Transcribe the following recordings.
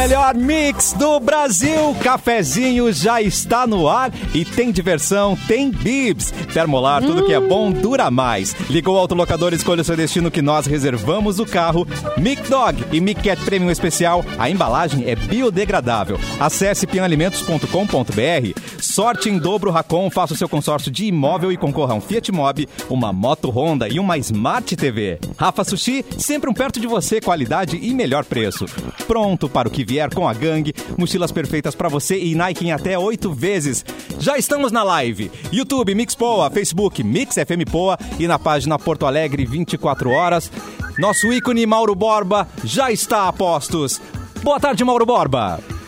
melhor mix do Brasil. Cafezinho já está no ar e tem diversão, tem bibs. Termolar, tudo que é bom dura mais. Ligou o autolocador, escolha o seu destino que nós reservamos o carro. Mic Dog e Mic Cat Premium Especial. A embalagem é biodegradável. Acesse pianalimentos.com.br. Sorte em dobro Racon, faça o seu consórcio de imóvel e concorra a um Fiat Mobi, uma moto Honda e uma Smart TV. Rafa Sushi, sempre um perto de você, qualidade e melhor preço. Pronto para o que vier com a gangue, mochilas perfeitas para você e Nike em até oito vezes. Já estamos na live. YouTube Mix Poa, Facebook Mix FM Poa e na página Porto Alegre 24 horas. Nosso ícone Mauro Borba já está a postos. Boa tarde, Mauro Borba.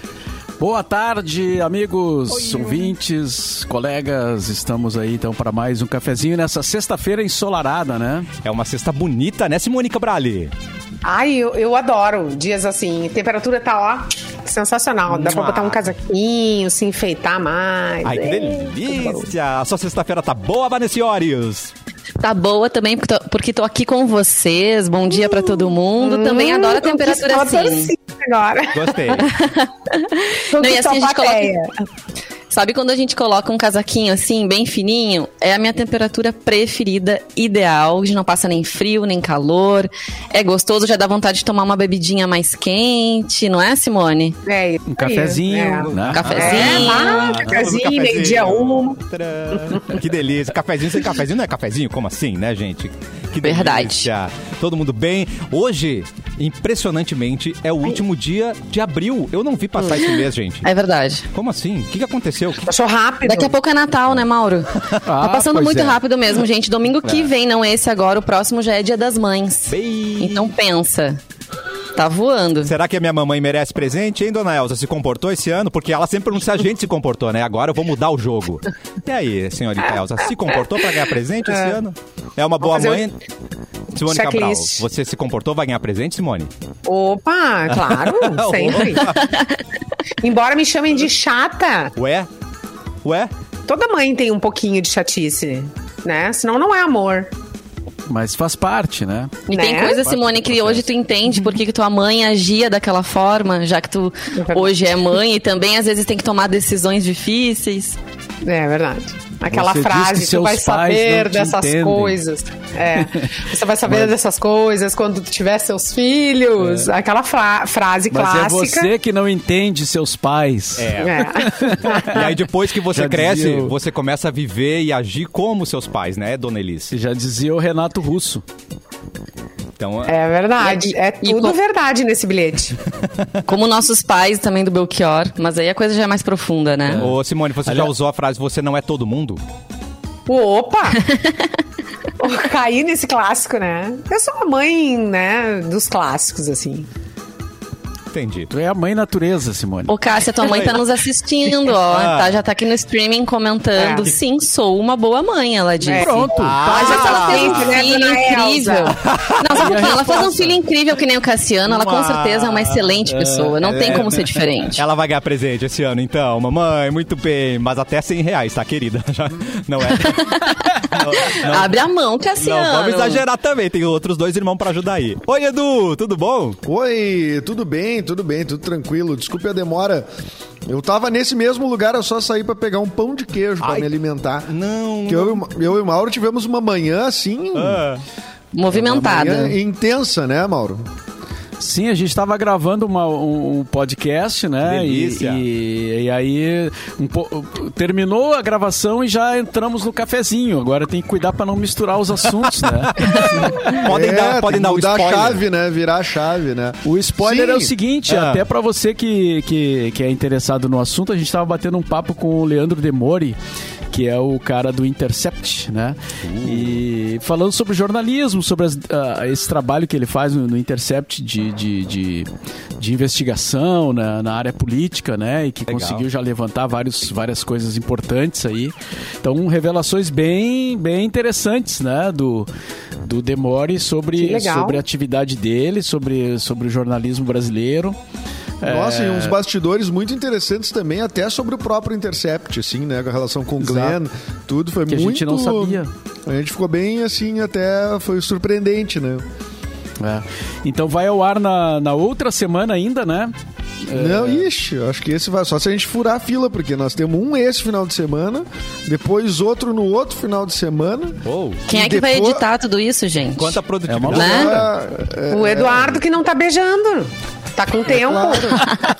Boa tarde, amigos, ouvintes, colegas. Estamos aí então para mais um cafezinho nessa sexta-feira ensolarada, né? É uma sexta bonita, né, Simone Cabrali? Ai, eu, eu adoro dias assim. Temperatura tá lá sensacional. Dá pra botar um casaquinho, se enfeitar mais. Ai, que É, delícia! A sua sexta-feira tá boa, Vanessiores? Tá boa também, porque tô, porque tô aqui com vocês. Bom dia pra todo mundo. também adoro a temperatura assim. torcida agora. Gostei. Não, e assim a gente coloca. Sabe quando a gente coloca um casaquinho assim, bem fininho? É a minha temperatura preferida, ideal. Que não passa nem frio, nem calor. É gostoso, já dá vontade de tomar uma bebidinha mais quente, não é, Simone? É, isso Um cafezinho, é. né? É, Cafezinho. lá, cafezinho, meio-dia um. Que delícia. Cafezinho sem cafezinho não é cafezinho? Como assim, né, gente? Que Verdade. delícia. Todo mundo bem? Hoje, impressionantemente, é o último dia de abril. Eu não vi passar esse mês, gente. É verdade. Como assim? O que, que aconteceu? Passou rápido. Daqui a pouco é Natal, né, Mauro? Ah, tá passando muito é. rápido mesmo, gente. Domingo que vem, não esse agora, o próximo já é Dia das Mães. Bem... Então pensa. Tá voando. Será que a minha mamãe merece presente, hein, dona Elza? Se comportou esse ano? Porque ela sempre pergunta se a gente se comportou, né? Agora eu vou mudar o jogo. E aí, senhorita Elza, se comportou pra ganhar presente esse ano? É uma boa mãe? Simone Cabral, checklist. você se comportou, vai ganhar presente, Simone? Opa, claro, sempre. Embora me chamem de chata, Ué? Ué? toda mãe tem um pouquinho de chatice, né? Senão não é amor. Mas faz parte, né? E tem né? coisa, Simone, que hoje tu entende por que, que tua mãe agia daquela forma, já que tu verdade. hoje é mãe e também às vezes tem que tomar decisões difíceis. É verdade. Aquela Você frase, tu vai saber dessas entendem. coisas. É. Você vai saber dessas coisas quando tu tiver seus filhos. Aquela fra- frase Mas é clássica. você que não entende seus pais. É. É. E aí depois que você Já cresce, você começa a viver e agir como seus pais, né, dona Elice? Já dizia o Renato Russo. Então, É verdade. É tudo com- verdade nesse bilhete. Como nossos pais também do Belchior, mas aí a coisa já é mais profunda, né? Ô, Simone, você já usou a frase você não é todo mundo? Opa! Caí nesse clássico, né? Eu sou a mãe, né, dos clássicos, assim. Entendi. Tu é a mãe natureza, Simone. Ô, Cássia, tua mãe tá nos assistindo, ó. Ah. Tá, já tá aqui no streaming comentando. É. Sim, sou uma boa mãe, ela disse. É. Pronto. Mas Ah, ela fez um né, filho incrível. Não, sabe a por quê? Ela fez um filho incrível que nem o Cassiano. Ela com certeza é uma excelente pessoa. Não tem como ser diferente. Ela vai ganhar presente esse ano, então. Mamãe, muito bem. Mas até 100 reais, tá, querida? Já não é. Não, não- Abre a mão, Cassiano. não vamos exagerar também. Tem outros dois irmãos pra ajudar aí. Oi, Edu, tudo bom? Oi, tudo bem, tudo bem, tudo tranquilo. Desculpe a demora. Eu tava nesse mesmo lugar, eu só saí pra pegar um pão de queijo pra Ai, me alimentar. não, Que eu, e eu e o Mauro tivemos uma manhã assim. Ah, Movimentada. manhã intensa, né, Mauro? Sim, a gente estava gravando uma- um, um podcast, né? E, e- e aí um po- terminou a gravação e já entramos no cafezinho. Agora tem que cuidar para não misturar os assuntos, né? podem É, dar, podem que dar o mudar spoiler. a chave, né? Virar a chave, né? O spoiler Sim. é o seguinte, Ah. até para você que, que, que é interessado no assunto, a gente estava batendo um papo com o Leandro Demori, que é o cara do Intercept, né? E falando sobre jornalismo, sobre as- ah, esse trabalho que ele faz no, no Intercept de, de, de, de investigação na, na área política, né? E que Legal. conseguiu já levantar vários, várias coisas importantes aí. Então, revelações bem, bem interessantes, né? Do, do Demori Que sobre, sobre a atividade dele, sobre, sobre o jornalismo brasileiro. Nossa, É. e uns bastidores muito interessantes também, até sobre o próprio Intercept, assim, né? Com a relação com o. Glenn, tudo foi Que a muito... gente não sabia. A gente ficou bem, assim, até foi surpreendente, né? É. Então vai ao ar na, na outra semana ainda, né? Não, ixi, eu acho que esse vai só se a gente furar a fila, porque nós temos um esse final de semana, depois outro no outro final de semana. Uou. Quem é que vai depois- editar tudo isso, gente? Quanta produtividade. Né? Ah, é, O Eduardo que não tá beijando. Tá com tempo.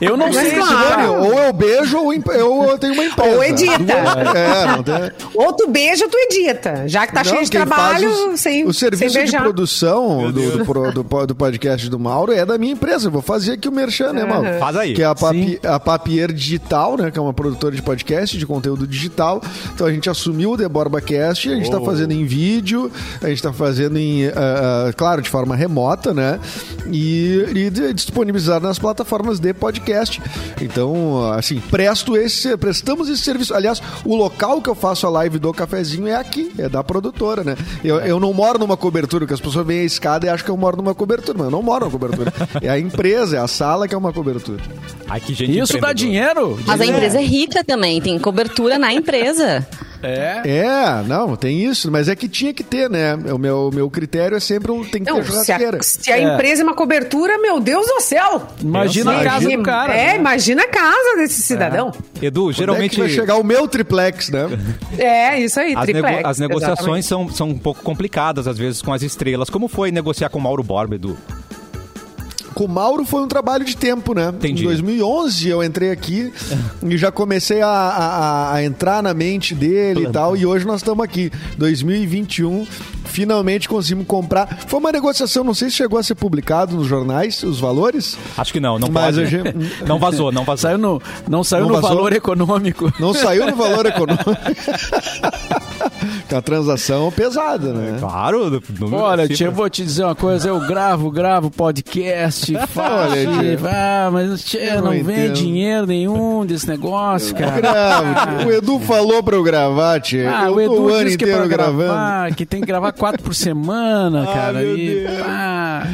Eu não Mas sei claro. ou eu beijo ou eu tenho uma empresa. Ou edita. É, não tem... Ou tu beija ou tu edita. Já que tá Não, cheio de trabalho, sem, o sem serviço de beijar. produção do, do, pro- do do podcast do Mauro é da minha empresa. Eu vou fazer aqui o merchan, né, Mauro? Faz aí. Que é a, Papi, a Papier Digital, né? Que é uma produtora de podcast, de conteúdo digital. Então a gente assumiu o The Borba Cast, a gente tá fazendo em vídeo, a gente tá fazendo em, ah, claro, de forma remota, né? E, e de- disponibilizar nas plataformas de podcast. Então, assim, presto esse, prestamos esse serviço. Aliás, o local que eu faço a live do cafezinho é aqui, é da produtora, né? Eu, eu não moro numa cobertura, que as pessoas veem a escada e acham que eu moro numa cobertura, mas eu não moro numa cobertura. É a empresa, é a sala que é uma cobertura. Ai, que gente Isso dá dinheiro? Mas a empresa é rica também, tem cobertura na empresa. É. É, não, tem isso, mas é que tinha que ter, né? O meu, meu critério é sempre um, tem que Não, ter se churrasqueira. a, se a É. empresa é uma cobertura, meu Deus do céu! Imagina a casa do cara. É, né? imagina a casa desse cidadão. Edu, Quando é geralmente que vai chegar o meu triplex, né? É, isso aí, as, triplex. nego- as negociações exatamente. são, são um pouco complicadas, às vezes, com as estrelas. Como foi negociar com o Mauro Borba, Edu? Com o Mauro foi um trabalho de tempo, né? Entendi. Em 2011 eu entrei aqui e já comecei a, a- a entrar na mente dele e tal. E hoje nós estamos aqui, 2021. Finalmente conseguimos comprar. Foi uma negociação, não sei se chegou a ser publicado nos jornais, os valores. Acho que não, não Mas pode. a gente- Não vazou, não vazou. Saiu no, não saiu Não no vazou? valor econômico. Não saiu no valor econômico. é uma transação pesada, né? Claro. do- do- Olha, tia, eu vou te dizer uma coisa, eu gravo, gravo podcast, faço, ah, mas tia, Eu não não vem entendo. dinheiro nenhum desse negócio, cara. Gravo. O Edu falou pra eu gravar, tia. Ah, eu o tô Edu o ano disse que é pra inteiro gravando. gravar, que tem que gravar quatro por semana, cara. meu e, Deus. ah,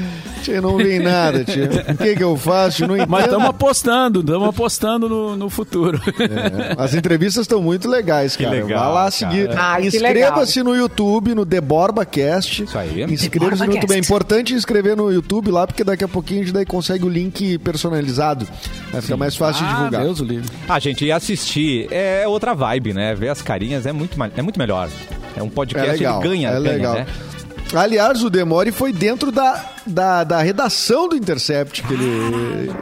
Tia, não vem nada, tia. O que que eu faço? Não entendo. mas estamos apostando, estamos apostando no, no futuro. É, As entrevistas estão muito legais, Que cara. legal, Vai lá cara. seguir. Que Inscreva-se no YouTube, no The Borba Cast. Isso aí. Inscreva-se no YouTube. É importante inscrever no YouTube lá, porque daqui a pouquinho a gente daí consegue o link personalizado. Vai ficar mais fácil de Ah, divulgar. Deus o livre. Ah, gente, e assistir é outra vibe, né? Ver as carinhas é muito, é muito melhor. É um É podcast, legal. ele ganha, é ganha, legal. né? Aliás, o Demore foi dentro da, da, da redação do Intercept que ele,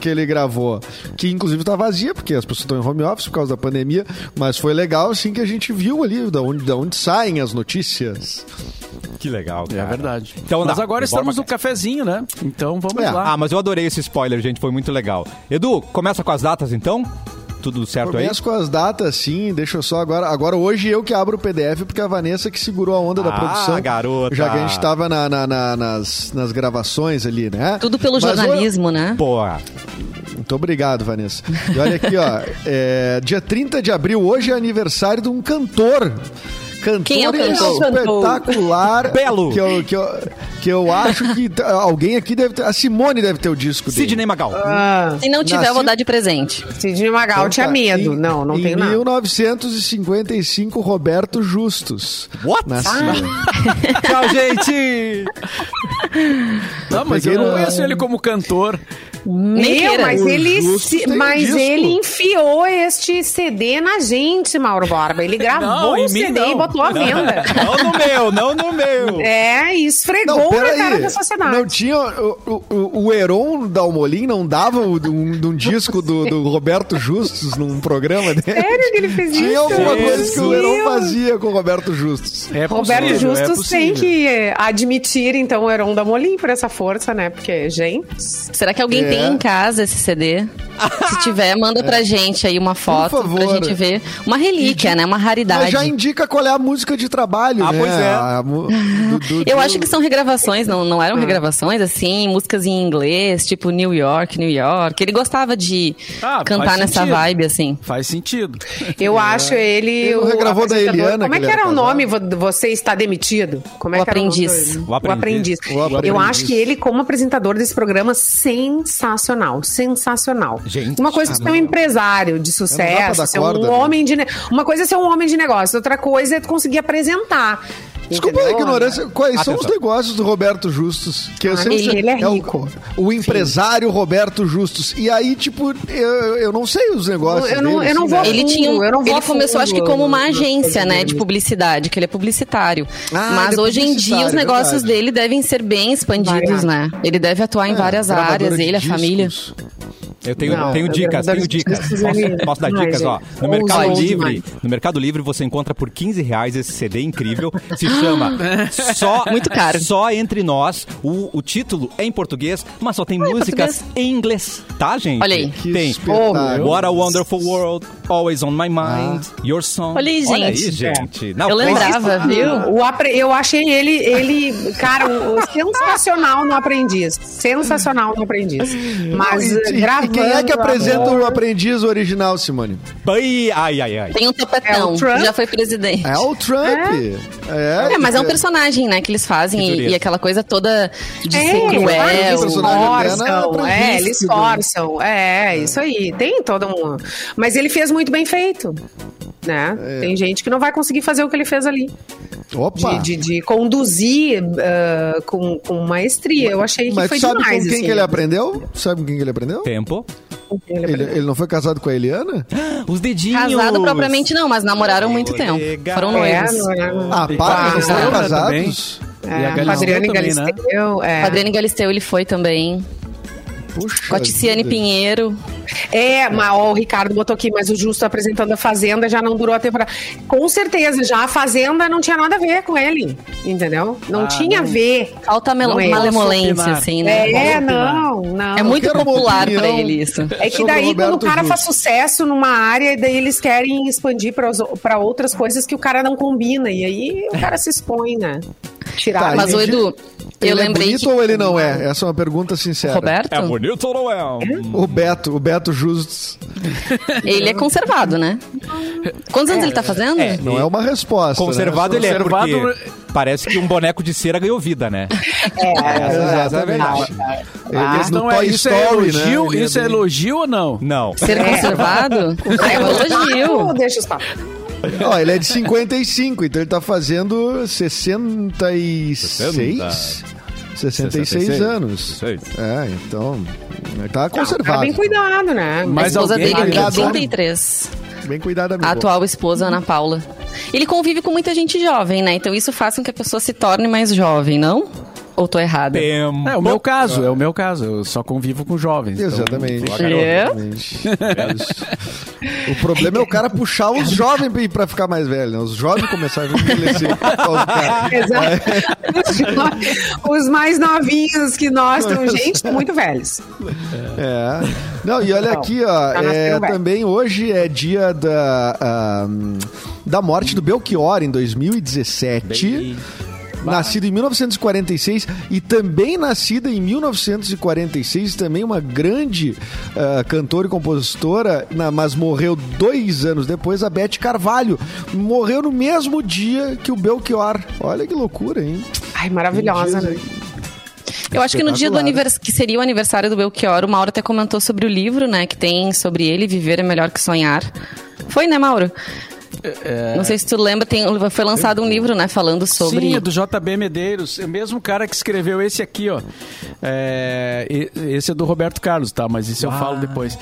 que ele gravou. Que inclusive tá vazia, porque as pessoas estão em home office por causa da pandemia. Mas foi legal, assim, que a gente viu ali da onde, da onde saem as notícias. Que legal, É cara. verdade. Então, Mas dá, agora estamos no cafezinho, né? Então vamos É. lá. Ah, mas eu adorei esse spoiler, gente. Foi muito legal. Edu, começa com as datas, então? Tudo certo aí? Começo com as datas, sim. Deixa eu só agora. Agora hoje eu que abro o PDF, porque a Vanessa que segurou a onda da Ah, produção. garota. Já que a gente tava na- na- na- nas, nas gravações ali, né? Tudo pelo Mas, jornalismo, né? Pô, Muito obrigado, Vanessa. E olha aqui, ó. é, dia 30 de abril, hoje é aniversário de um cantor. Cantor Quem é o cantor? espetacular. Belo. Que eu, que, eu, que eu acho que alguém aqui deve ter. A Simone deve ter o disco dele. Sidney Magal. Ah, Se não tiver, eu vou dar de presente. Sidney Magal Então tinha tá. medo. Em- não, não em tenho nada. 1955, Roberto Justus. What? Nasceu. Tchau, gente! Não, mas eu não conheço ele como cantor. Nem Meu, queira. mas ele, se- tem mas disco. ele enfiou este CD na gente, Mauro Borba. Ele gravou Não, o CD não. e botou à venda. Não no meu, não no meu. É, e esfregou Não, na cara peraí. da sociedade. Não tinha. O, o, o Heron Dalmolin não dava um, de um disco do, do Roberto Justus num programa dele? Sério que ele fez isso? Tinha alguma Sim, coisa que o Heron Deus. fazia com o Roberto Justus. É Roberto possível, é Justus tem possível. que admitir, então, o Heron da Molim por essa força, né? Porque, gente... Será que alguém É. tem em casa esse CD? Se tiver, manda pra gente aí uma foto favor. pra gente ver. Uma relíquia, né? Uma Mas raridade. já indica qual é a música de trabalho, Ah, né? pois é. A mu- do- do- Eu do- acho que são regravações, não, não eram regravações, assim, músicas em inglês, tipo New York, New York. Ele gostava de Ah, cantar nessa sentido. vibe, assim. Faz sentido. Eu acho ele. Ele o regravou da Eliana, Como é que era o nome? Vo- Você está demitido? Como é O que era aprendiz. nome dele? O aprendiz. O aprendiz. Eu acho que ele, como apresentador desse programa, sensacional. Sensacional. Gente, uma coisa é ser um empresário de sucesso, ser corda, um né? homem de. ne- Uma coisa é ser um homem de negócio, outra coisa é conseguir apresentar. Desculpa a ignorância, quais são os Atenção. negócios do Roberto Justus? Que eu Ah, sempre ele- sei- ele é o- rico. O, empresário Roberto Justus. E aí, tipo, eu, eu não sei os negócios. Eu não- dele, eu não assim, vou- né? Ele tinha, um- Eu não vou ele a começou acho que como uma agência, né, de publicidade, que ele é publicitário. Ah, Mas ele é hoje em dia os negócios verdade. dele devem ser bem expandidos, Variado. né? Ele deve atuar em É, várias gravadora áreas, ele, a discos. família. Eu tenho, Não, tenho dicas, tenho dicas. Posso, posso dar dicas, ó. No Mercado Livre, demais. no Mercado Livre você encontra por 15 reais esse CD incrível. Se chama Só Muito caro. Só entre nós. O, o título é em português, mas só tem músicas em inglês, tá, gente? Olha aí. Que Tem. What a Wonderful World, Always on My Mind, Your Song. Olha aí, Olha aí, gente. gente. Não, Eu lembrava, viu? O apre- Eu achei ele, ele cara, o- o sensacional no aprendiz. Sensacional no aprendiz. Mas E- gravando. e quem é que apresenta amor, o aprendiz original, Simone? Ai, ai, ai, ai. Tem um É topetão, o Trump? já foi presidente. É o Trump. É, É, mas é um personagem, né, que eles fazem e, e aquela coisa toda de É, ser cruel. forçam, é, eles forçam, é, isso aí, tem todo um... Mas ele fez muito bem feito, né? É. Tem gente que não vai conseguir fazer o que ele fez ali, Opa! de, de, de conduzir ah, com, com maestria, eu achei que Mas foi sabe demais, com quem assim. que ele aprendeu? Sabe com quem que ele aprendeu? Tempo. Ele Ele, ele não foi casado com a Eliana? Os dedinhos. Casado propriamente não, mas namoraram muito tempo. Legal. Foram É, noivos. não é? Ah, E para, a eles estão Galisteu, né, casados? E É, a Galisteu Adriane também, né? Galisteu, é. Adriane Galisteu, ele foi também. Puxa Com a Ticiane vida. Pinheiro. É, mas ó, o Ricardo botou aqui, mas o Justo apresentando a Fazenda já não durou a temporada. Com certeza, já a Fazenda não tinha nada a ver com ele, entendeu? Não Ah, tinha a ver. Falta é. malemolência, assim, né? É, não, não. É muito popular opinião. pra ele isso. É que daí, quando o cara faz Justo. sucesso numa área, daí eles querem expandir para outras coisas que o cara não combina. E aí o cara se expõe, né? Tirar. Tá, Mas, o. Edu, eu Ele é lembrei bonito que... ou ele não é? Essa é uma pergunta sincera. Roberto, É bonito não é? O Beto, o Beto Justus. ele é conservado, né? Quantos anos ele tá fazendo? É. Não é uma resposta. Conservado né? ele é, Conservado- porque parece que um boneco de cera ganhou vida, né? É, Exatamente. é verdade. Ele A no questão Toy é, isso é Story, né? elogio, Ele isso é elogio ou não? Não. Ser conservado? É elogio. Deixa os papos. Ó, ele é de 55, então ele tá fazendo 66. 66 66 anos. 66. É, então. Tá Tá conservado. bem cuidado, né? A Mas esposa alguém- dele tem homem. 33. Bem cuidado, amigo. A atual esposa, Ana Paula. Ele convive com muita gente jovem, né? Então isso faz com que a pessoa se torne mais jovem, não? Ou tô errada? Tempo. É o meu caso, é o meu caso. Eu só convivo com jovens. então- Exatamente. Exatamente. o problema é o cara puxar os jovens pra, ficar mais velho, né? Os jovens começarem a envelhecer. por causa do cara. Exato. Os mais novinhos que nós, então, gente, estão muito velhos. É. Não, e olha aqui, ó. é, também hoje é dia da, ah, da morte do Belchior em 2017. Nascido em 1946 e também nascida em 1946, também uma grande ah, cantora e compositora, na- mas morreu dois anos depois, a Beth Carvalho. Morreu no mesmo dia que o Belchior. Olha que loucura, hein? Ai, maravilhosa, né? Eu acho que no dia do Espetacular. anivers... que seria o aniversário do Belchior, o Mauro até comentou sobre o livro, né? Que tem sobre ele, Viver é Melhor que Sonhar. Foi, né, Mauro? Não sei se tu lembra, tem, foi lançado um livro, né, falando sobre. Sim, é do JB Medeiros. É o mesmo cara que escreveu esse aqui, ó. É, esse é do Roberto Carlos, tá? Mas isso eu falo depois.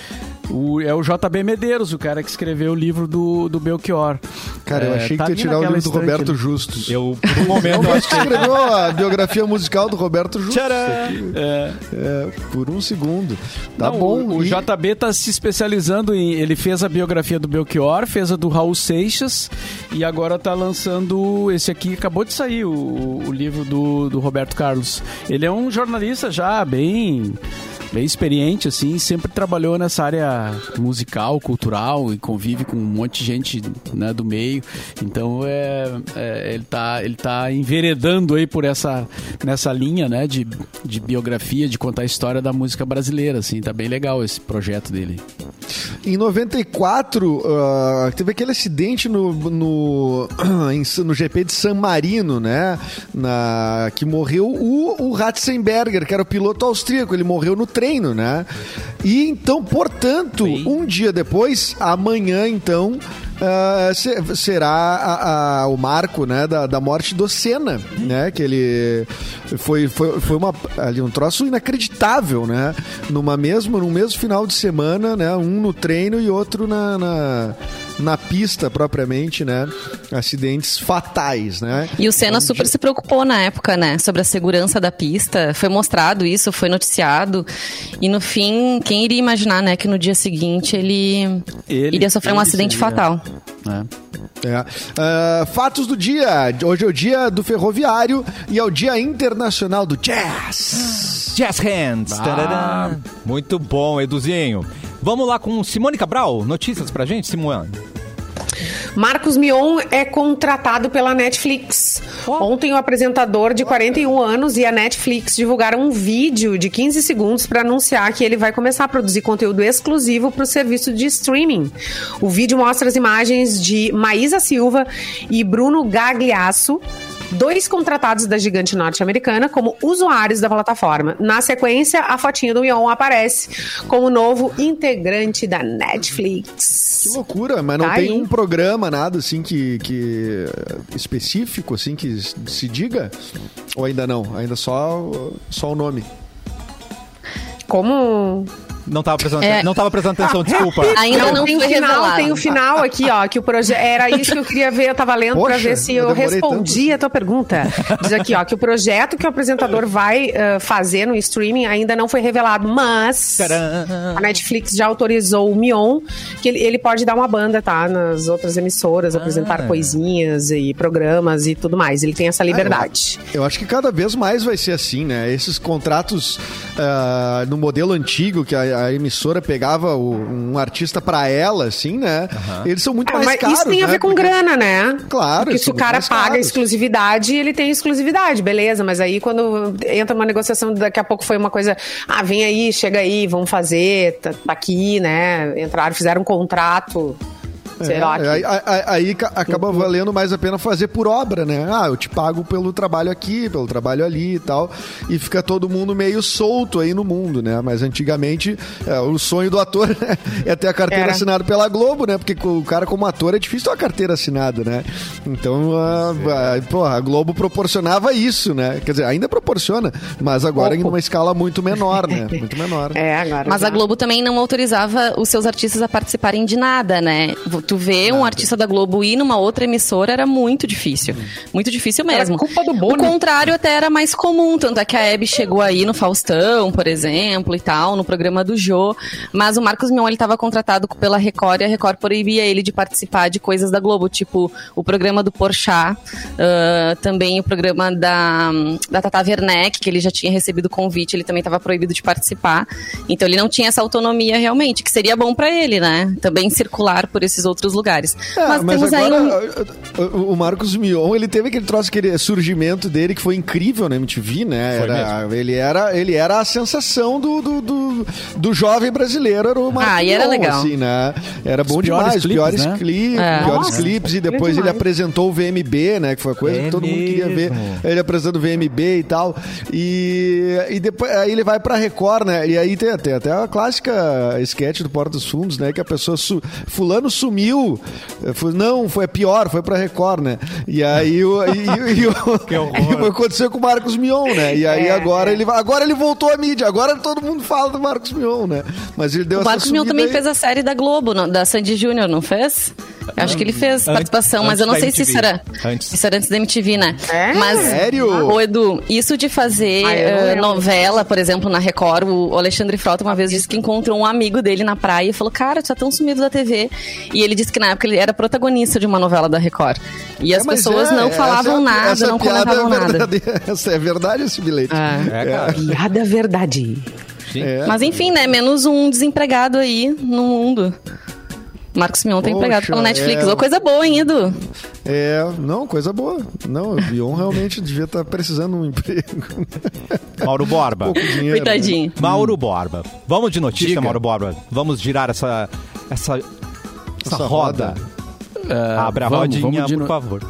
O- é o JB Medeiros, o cara que escreveu o livro do, do Belchior. Cara, eu É, achei tá que tu ia tirar o livro do Roberto ali. Justus. Eu, por um momento, eu acho Você escreveu a biografia musical do Roberto Justus. Tcharam! É. É, por um segundo. Tá Não, bom. O, o E- JB tá se especializando em. Ele fez a biografia do Belchior, fez a do Raul Seixas e agora tá lançando esse aqui. Acabou de sair o, o livro do, do Roberto Carlos. Ele é um jornalista já bem. Bem experiente, assim, sempre trabalhou nessa área musical, cultural e convive com um monte de gente né, do meio. Então é, é, ele, tá, ele tá enveredando aí por essa nessa linha né, de, de biografia, de contar a história da música brasileira. Assim, tá bem legal esse projeto dele. Em 94, ah, teve aquele acidente no, no, no GP de San Marino, né? Na, que morreu o, o Ratzenberger, que era o piloto austríaco. Ele morreu no treino, né? E então, portanto, um dia depois, amanhã, então, ah, se- será a- a- o marco né, da, da morte do Senna, né? Que ele foi, foi, foi uma, ali, um troço inacreditável, né? Numa mesmo, num mesmo final de semana, né? Um no treino e outro na, na, na pista propriamente, né? Acidentes fatais, né? E o Senna super se preocupou na época, né? Sobre a segurança da pista. Foi mostrado isso, foi noticiado. E no fim, quem iria imaginar, né? Que no dia seguinte ele, Ele- iria sofrer um ele acidente seria- fatal. né? É. Ah, fatos do dia. Hoje é o dia do ferroviário e é o dia internacional do jazz. Jazz Hands. Tarará. Muito bom, Eduzinho. Vamos lá com Simone Cabral. Notícias pra gente, Simone? Marcos Mion é contratado pela Netflix. Ontem, o apresentador de 41 anos e a Netflix divulgaram um vídeo de 15 segundos para anunciar que ele vai começar a produzir conteúdo exclusivo para o serviço de streaming. O vídeo mostra as imagens de Maísa Silva e Bruno Gagliasso. Dois contratados da gigante norte-americana como usuários da plataforma. Na sequência, a fotinha do Mion aparece como novo integrante da Netflix. Que loucura, mas não Tá tem aí. um programa, nada assim que, que específico, assim, que se diga? Ou ainda não? Ainda só, só o nome. Como Não tava prestando, É. não tava prestando atenção, desculpa. Ainda não, tem o foi final, revelado. tem o final aqui, ó, que o projeto era isso que eu queria ver, eu tava lendo pra Poxa, ver se eu eu, respondi a tua pergunta. Diz aqui, ó, que o projeto que o apresentador vai eh, fazer no streaming ainda não foi revelado, mas a Netflix já autorizou o Mion que ele, ele pode dar uma banda, tá, nas outras emissoras, apresentar Ah. coisinhas e programas e tudo mais. Ele tem essa liberdade. Eu acho que cada vez mais vai ser assim, né? Esses contratos ah, no modelo antigo, que a, a emissora pegava o- um artista pra ela, assim, né? Eles são muito Ah, mais mas caros. isso tem a né? ver com Porque- grana, né? Claro, Porque se o cara paga caros. exclusividade, ele tem exclusividade, beleza. Mas aí quando entra uma negociação, daqui a pouco foi uma coisa, ah, vem aí, chega aí, vamos fazer, tá, tá aqui, né? Entraram, fizeram um contrato. Sei É, lá. que- aí, aí- aí ca- acaba valendo mais a pena fazer por obra, né? Ah, eu te pago pelo trabalho aqui, pelo trabalho ali e tal. E fica todo mundo meio solto aí no mundo, né? Mas antigamente, é, o sonho do ator é ter a carteira Era. assinada pela Globo, né? Porque o cara, como ator, é difícil ter uma carteira assinada, né? Então, a, a, porra, a Globo proporcionava isso, né? Quer dizer, ainda proporciona, mas agora em uma escala muito menor, né? Muito menor. É, agora. Mas já. a Globo também não autorizava os seus artistas a participarem de nada, né? Tu vê um artista da Globo ir numa outra emissora era muito difícil. Muito difícil Era mesmo. culpa do O Bono. contrário até era mais comum, tanto é que a Hebe chegou aí no Faustão, por exemplo, e tal, no programa do Jô. Mas o Marcos Mion, ele tava contratado pela Record e a Record proibia ele de participar de coisas da Globo, tipo o programa do Porchat, ah, também o programa da, da Tata Werneck, que ele já tinha recebido convite, ele também estava proibido de participar. Então ele não tinha essa autonomia realmente, que seria bom pra ele, né? Também circular por esses outros lugares. É, mas, temos aí agora, um. o- Marcos Mion, ele teve aquele troço, aquele surgimento dele que foi incrível na MTV, né? Era, ele, era, ele era a sensação do, do, do, do jovem brasileiro, era o Marcos Ah, e era Mion, legal. assim, né? Era bom demais, clipes, piores né? clipes, É. piores Nossa, clipes, e era depois ele apresentou o VMB, né? Que foi a coisa É que todo mundo queria ver. mesmo. Ele apresentando o VMB e tal. E, e depois aí ele vai pra Record, né? E aí tem, tem até a clássica sketch do Porta dos Fundos, né? Que a pessoa. Su, fulano sumiu. Não, foi pior, foi pra Record, né? E aí o. E, e- e o- Que horror. e aconteceu com o Marcos Mion, né? E aí É, agora é. ele agora ele voltou à mídia, agora todo mundo fala do Marcos Mion, né? Mas ele deu O essa Marcos Mion também aí. fez a série da Globo, não- da Sandy Júnior, não fez? Eu acho que ele fez Antes- participação, mas eu não sei se isso era, Antes. isso era antes da MTV, né? É? Mas, Sério? Ô, Edu, isso de fazer Ah, lembro. novela, por exemplo, na Record, o Alexandre Frota uma vez disse que encontrou um amigo dele na praia e falou, cara, tu tá tão sumido da TV. E ele disse que na época ele era protagonista de uma novela da Record. E as É, mas pessoas é, não falavam é nada, essa não piada comentavam é nada. Essa é verdade esse bilhete. É. É, cara. Piada verdade. É. Mas enfim, né? Menos um desempregado aí no mundo. Marcos Mion tá Poxa, empregado pela Netflix. é. Ô, coisa boa, hein, Edu? É, não, coisa boa. Não, o Bion realmente devia estar precisando de um emprego. Mauro Borba. Pouco dinheiro. Coitadinho. Mauro Borba. Vamos de notícia, Diga. Mauro Borba. Vamos girar essa, essa, essa, Essa roda. roda. É, Abre a vamos, rodinha, vamos por no- favor.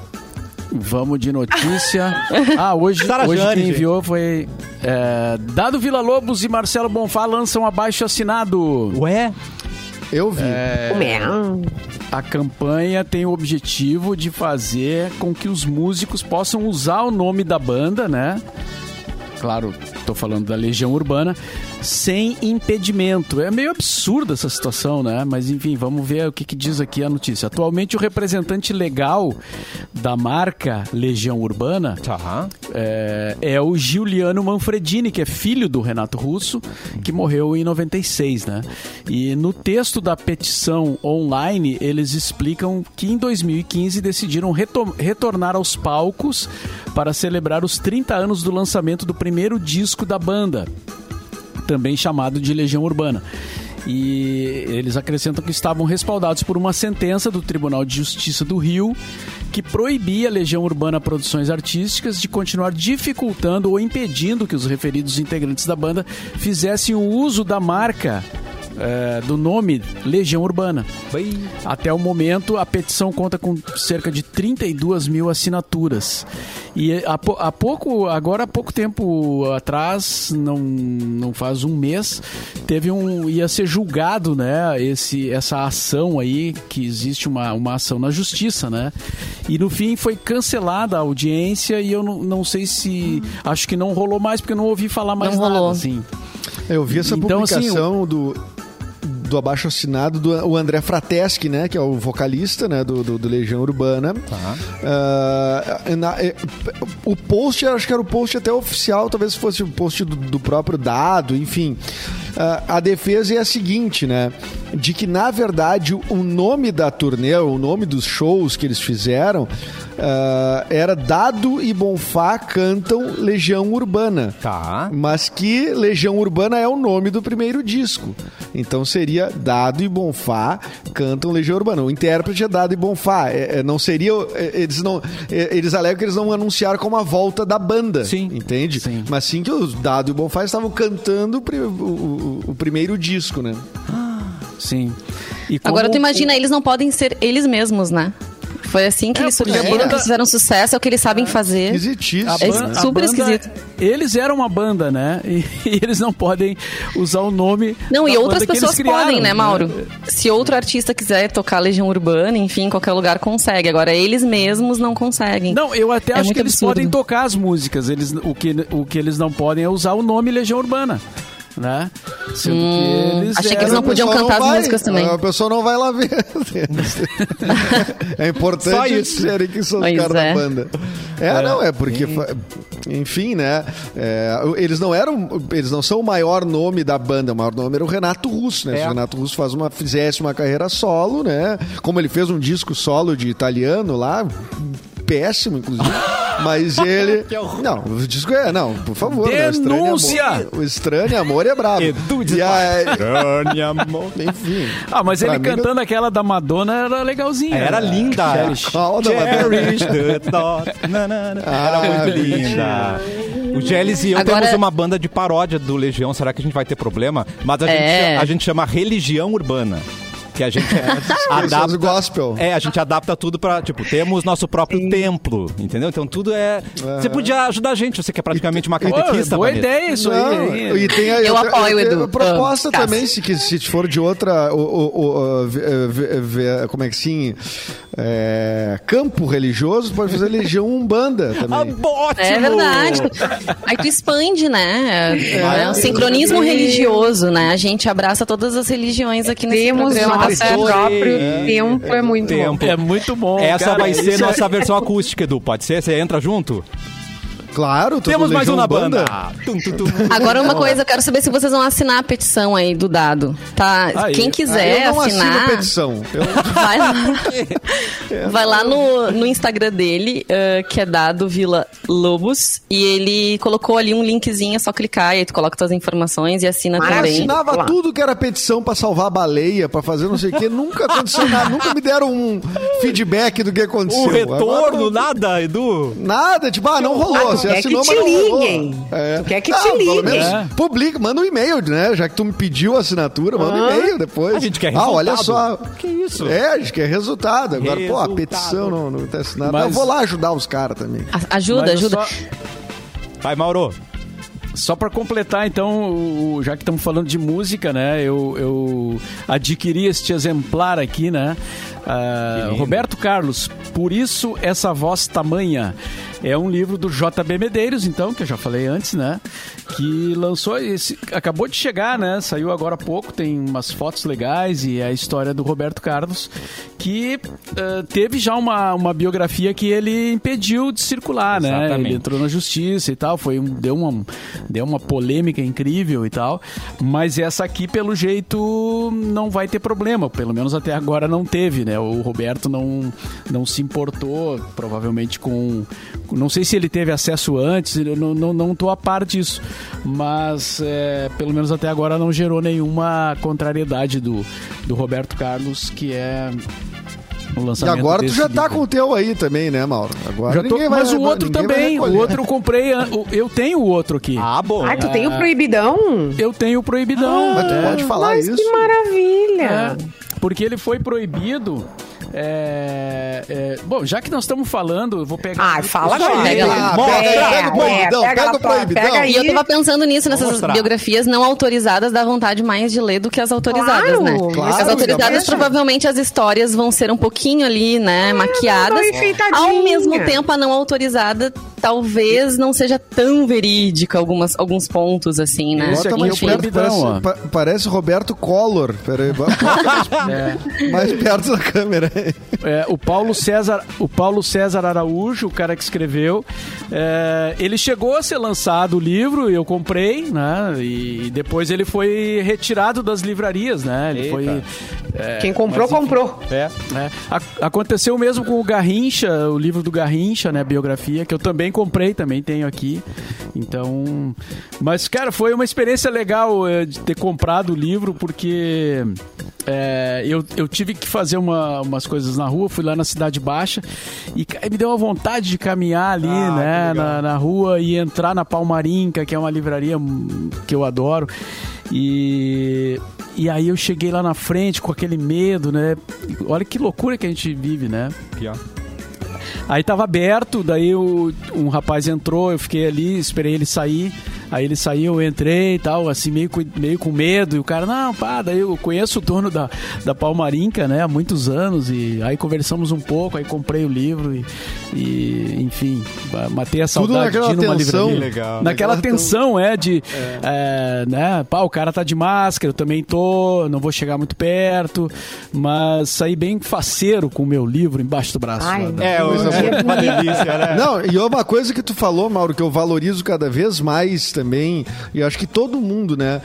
Vamos de notícia. Ah, hoje, Sara hoje Jane, quem gente. enviou foi é, Dado Vila Lobos e Marcelo Bonfá lançam abaixo assinado. Ué? Eu vi. O Mion. a campanha tem o objetivo de fazer com que os músicos possam usar o nome da banda, né? Claro, tô falando da Legião Urbana, sem impedimento. É meio absurda essa situação, né? Mas enfim, vamos ver o que, que diz aqui a notícia. Atualmente, o representante legal da marca Legião Urbana Tá. é, é o Giuliano Manfredini, que é filho do Renato Russo, que morreu em 96, né? E no texto da petição online, eles explicam que em 2015 decidiram reto- retornar aos palcos para celebrar os 30 anos do lançamento do primeiro disco da banda também chamado de Legião Urbana. E eles acrescentam que estavam respaldados por uma sentença do Tribunal de Justiça do Rio que proibia a Legião Urbana Produções Artísticas de continuar dificultando ou impedindo que os referidos integrantes da banda fizessem o uso da marca eh, do nome Legião Urbana. Até o momento, a petição conta com cerca de 32 mil assinaturas. E há, há pouco, agora há pouco tempo atrás, não, não faz um mês, teve um. ia ser julgado, né? Esse, essa ação aí, que existe uma, uma ação na justiça, né? E no fim foi cancelada a audiência e eu não, não sei se. Acho que não rolou mais, porque eu não ouvi falar mais Não nada, rolou. assim. Eu vi essa Então, assim, publicação do do abaixo assinado do o André Frateschi, né, que é o vocalista, né, do, do, do Legião Urbana. Ah, na- eh, o post, acho que era o post até oficial, talvez fosse o post do, do próprio dado, enfim. Ah, a defesa é a seguinte, né, de que na verdade o nome da turnê, o nome dos shows que eles fizeram ah, era Dado e Bonfá cantam Legião Urbana. Tá. Mas que Legião Urbana é o nome do primeiro disco. Então seria Dado e Bonfá cantam Legião Urbana. O intérprete é Dado e Bonfá. É, é, não seria. é, eles não. é, eles alegam que eles não anunciaram como a volta da banda. Sim. Entende? Sim. Mas sim que os Dado e Bonfá estavam cantando o, o- o- primeiro disco, né? Sim. E Agora tu imagina, eles não podem ser eles mesmos, né? Foi assim que É, eles surgiram, banda- que eles fizeram sucesso, é o que eles sabem fazer. Existíssimo. A É ban- a super banda- esquisito. Eles eram uma banda, né? E, e eles não podem usar o nome. Não, da e outras banda pessoas criaram, podem, né, Mauro? Se outro artista quiser tocar Legião Urbana, enfim, em qualquer lugar consegue. Agora, eles mesmos não conseguem. Não, eu até É acho que eles absurdo. podem tocar as músicas. Eles, o, que, o que eles não podem é usar o nome Legião Urbana. Né? Sendo que eles. Hum, achei que eles não podiam cantar as vai, músicas também. A pessoa não vai lá ver. é importante isso. eles serem que são os caras é. da banda. É, não, é porque. Enfim, né? é, eles não eram. Eles não são o maior nome da banda. O maior nome era o Renato Russo, né? Se É. o Renato Russo faz uma, fizesse uma carreira solo, né? Como ele fez um disco solo de italiano lá. Péssimo, inclusive. Mas ele. Não, o disco é. Não, por favor. né? O Estranho Denúncia! Amor- O estranho amor é brabo. Edu de Dani, amor. enfim. Ah, mas ele mim, cantando aquela da Madonna era legalzinha. Era linda. Cherish. Qual da Madonna? Cherish the thought. Na. Era Ah, muito linda. O Geles e eu Agora- temos uma banda de paródia do Legião. Será que a gente vai ter problema? Mas a, É. gente, a gente chama Religião Urbana. Que a gente Faz adapta. gospel. É, a gente adapta tudo pra, tipo, temos nosso próprio templo, entendeu? Então tudo é. Você podia ajudar a gente, você que é praticamente uma catequista, boa Vanessa. ideia isso Não, aí. e tem a, Eu apoio, Edu. proposta Ah, também, Cássio. se, que- se for de outra. o- o- o- uh, ve- ve- ve- como é que sim? É, campo religioso, pode fazer Legião Umbanda Ah, também. ótimo! É verdade. Aí tu expande, né? É, um sincronismo religioso, né? A gente abraça todas as religiões aqui nesse Temos programa. Nosso certo? próprio tempo, é muito bom. Tempo. É muito bom. Essa cara, vai ser é- nossa versão acústica, Edu. Pode ser? Você entra junto? Claro, todo Temos mais Legião um na banda. Tum, tum, tum. Agora uma coisa, eu quero saber se vocês vão assinar a petição aí do dado. Tá? Aí. Quem Ah, quiser eu não assino assinar. petição. Eu- Vai lá, vai lá no, no Instagram dele, eh, que é dado Vila Lobos, e ele colocou ali um linkzinho, é só clicar e aí tu coloca tuas informações e assina Eu também. assinava Olá. tudo que era petição pra salvar a baleia, pra fazer não sei o quê. Nunca aconteceu nada. Nunca me deram um feedback do que aconteceu. O retorno, Agora- nada, Edu. Nada, tipo, ah, não rolou. Ah, tu Você quer assinou, que te liguem. É. Tu quer que Ah, te liguem. É. Publica, manda um e-mail, né? Já que tu me pediu a assinatura, manda um e-mail depois. A gente quer Ah, olha resultado. só. Que isso? É, a gente quer resultado. Agora, pô, a Resultado. petição não, não tá assinada. Mas- Eu vou lá ajudar os caras também. A- Ajuda, Mas ajuda. só- Vai, Mauro. Só para completar, então, o- já que estamos falando de música, né? Eu, eu adquiri este exemplar aqui, né? Ah, Roberto Carlos, Por Isso Essa Voz Tamanha. É um livro do JB Medeiros, então, que eu já falei antes, né? Que lançou esse. Acabou de chegar, né? Saiu agora há pouco, tem umas fotos legais e é a história do Roberto Carlos, que ah, teve já uma, uma biografia que ele impediu de circular, né? Exatamente. Ele entrou na justiça e tal, foi um, deu, uma, deu uma polêmica incrível e tal. Mas essa aqui, pelo jeito, não vai ter problema. Pelo menos até agora não teve, né? O Roberto não, não se importou, provavelmente, com. Não sei se ele teve acesso antes, eu não, não, não tô a par disso. Mas é, pelo menos até agora não gerou nenhuma contrariedade do, do Roberto Carlos, que é. E lançamento agora tu já tá livro. com o teu aí também, né, Mauro? Agora Já tô, vai- mas o outro também, o outro eu comprei, eu tenho o outro aqui. Ah, bom. Ai, tu tem o proibidão? Eu tenho o proibidão. Mas tu é, pode falar Mas isso? que maravilha! é, porque ele foi proibido. é, é, bom, já que nós estamos falando, eu vou pegar. Ai, fala agora. pegar lá. Ah, Mostra, pega, pega o proibidão, é, pega pega lá, o proibidão. pega aí. E eu tava pensando nisso, nessas mostrar. biografias não autorizadas, dá vontade mais de ler do que as autorizadas, Claro, né? claro, as autorizadas, provavelmente as histórias vão ser um pouquinho ali, né, maquiadas. não, enfeitadinha. Ao mesmo tempo, a não autorizada talvez não seja tão verídica algumas, alguns pontos, assim, né? Bota aqui mais o perto, parece, ó. pa- parece Roberto Collor. Peraí, bota É, mais perto da câmera. é, o Paulo César, o Paulo César Araújo, o cara que escreveu, é, ele chegou a ser lançado o livro, eu comprei, né? E depois ele foi retirado das livrarias, né? Ele Eita. foi. é, Quem comprou, comprou. É. É, a- aconteceu mesmo com o Garrincha, o livro do Garrincha, né, biografia, que eu também comprei, também tenho aqui. Então, mas cara, foi uma experiência legal é, de ter comprado o livro porque é, eu, eu tive que fazer uma- umas coisas na rua, fui lá na Cidade Baixa e me deu uma vontade de caminhar ali, Ah, né, na, na rua e entrar na Palmarinca, que é uma livraria hum, que eu adoro. E, e aí eu cheguei lá na frente com aquele medo, né? Olha que loucura que a gente vive, né? Ó. Aí tava aberto, daí o, um rapaz entrou, eu fiquei ali, esperei ele sair. Aí ele saiu, eu entrei e tal, assim, meio, com- meio com medo. E o cara, não, pá, daí eu conheço o dono da, da Palmarinca, né, há muitos anos. E aí conversamos um pouco, aí comprei o livro e, e, enfim, matei a Tudo saudade naquela de ir numa tensão. livraria. Legal. Naquela Naquela tensão, é, de, é, né, pá, o cara tá de máscara, eu também tô, não vou chegar muito perto, mas saí bem faceiro com o meu livro embaixo do braço. Ai, né? É, é uma delícia, né? Não, e uma coisa que tu falou, Mauro, que eu valorizo cada vez mais também, e acho que todo mundo, né?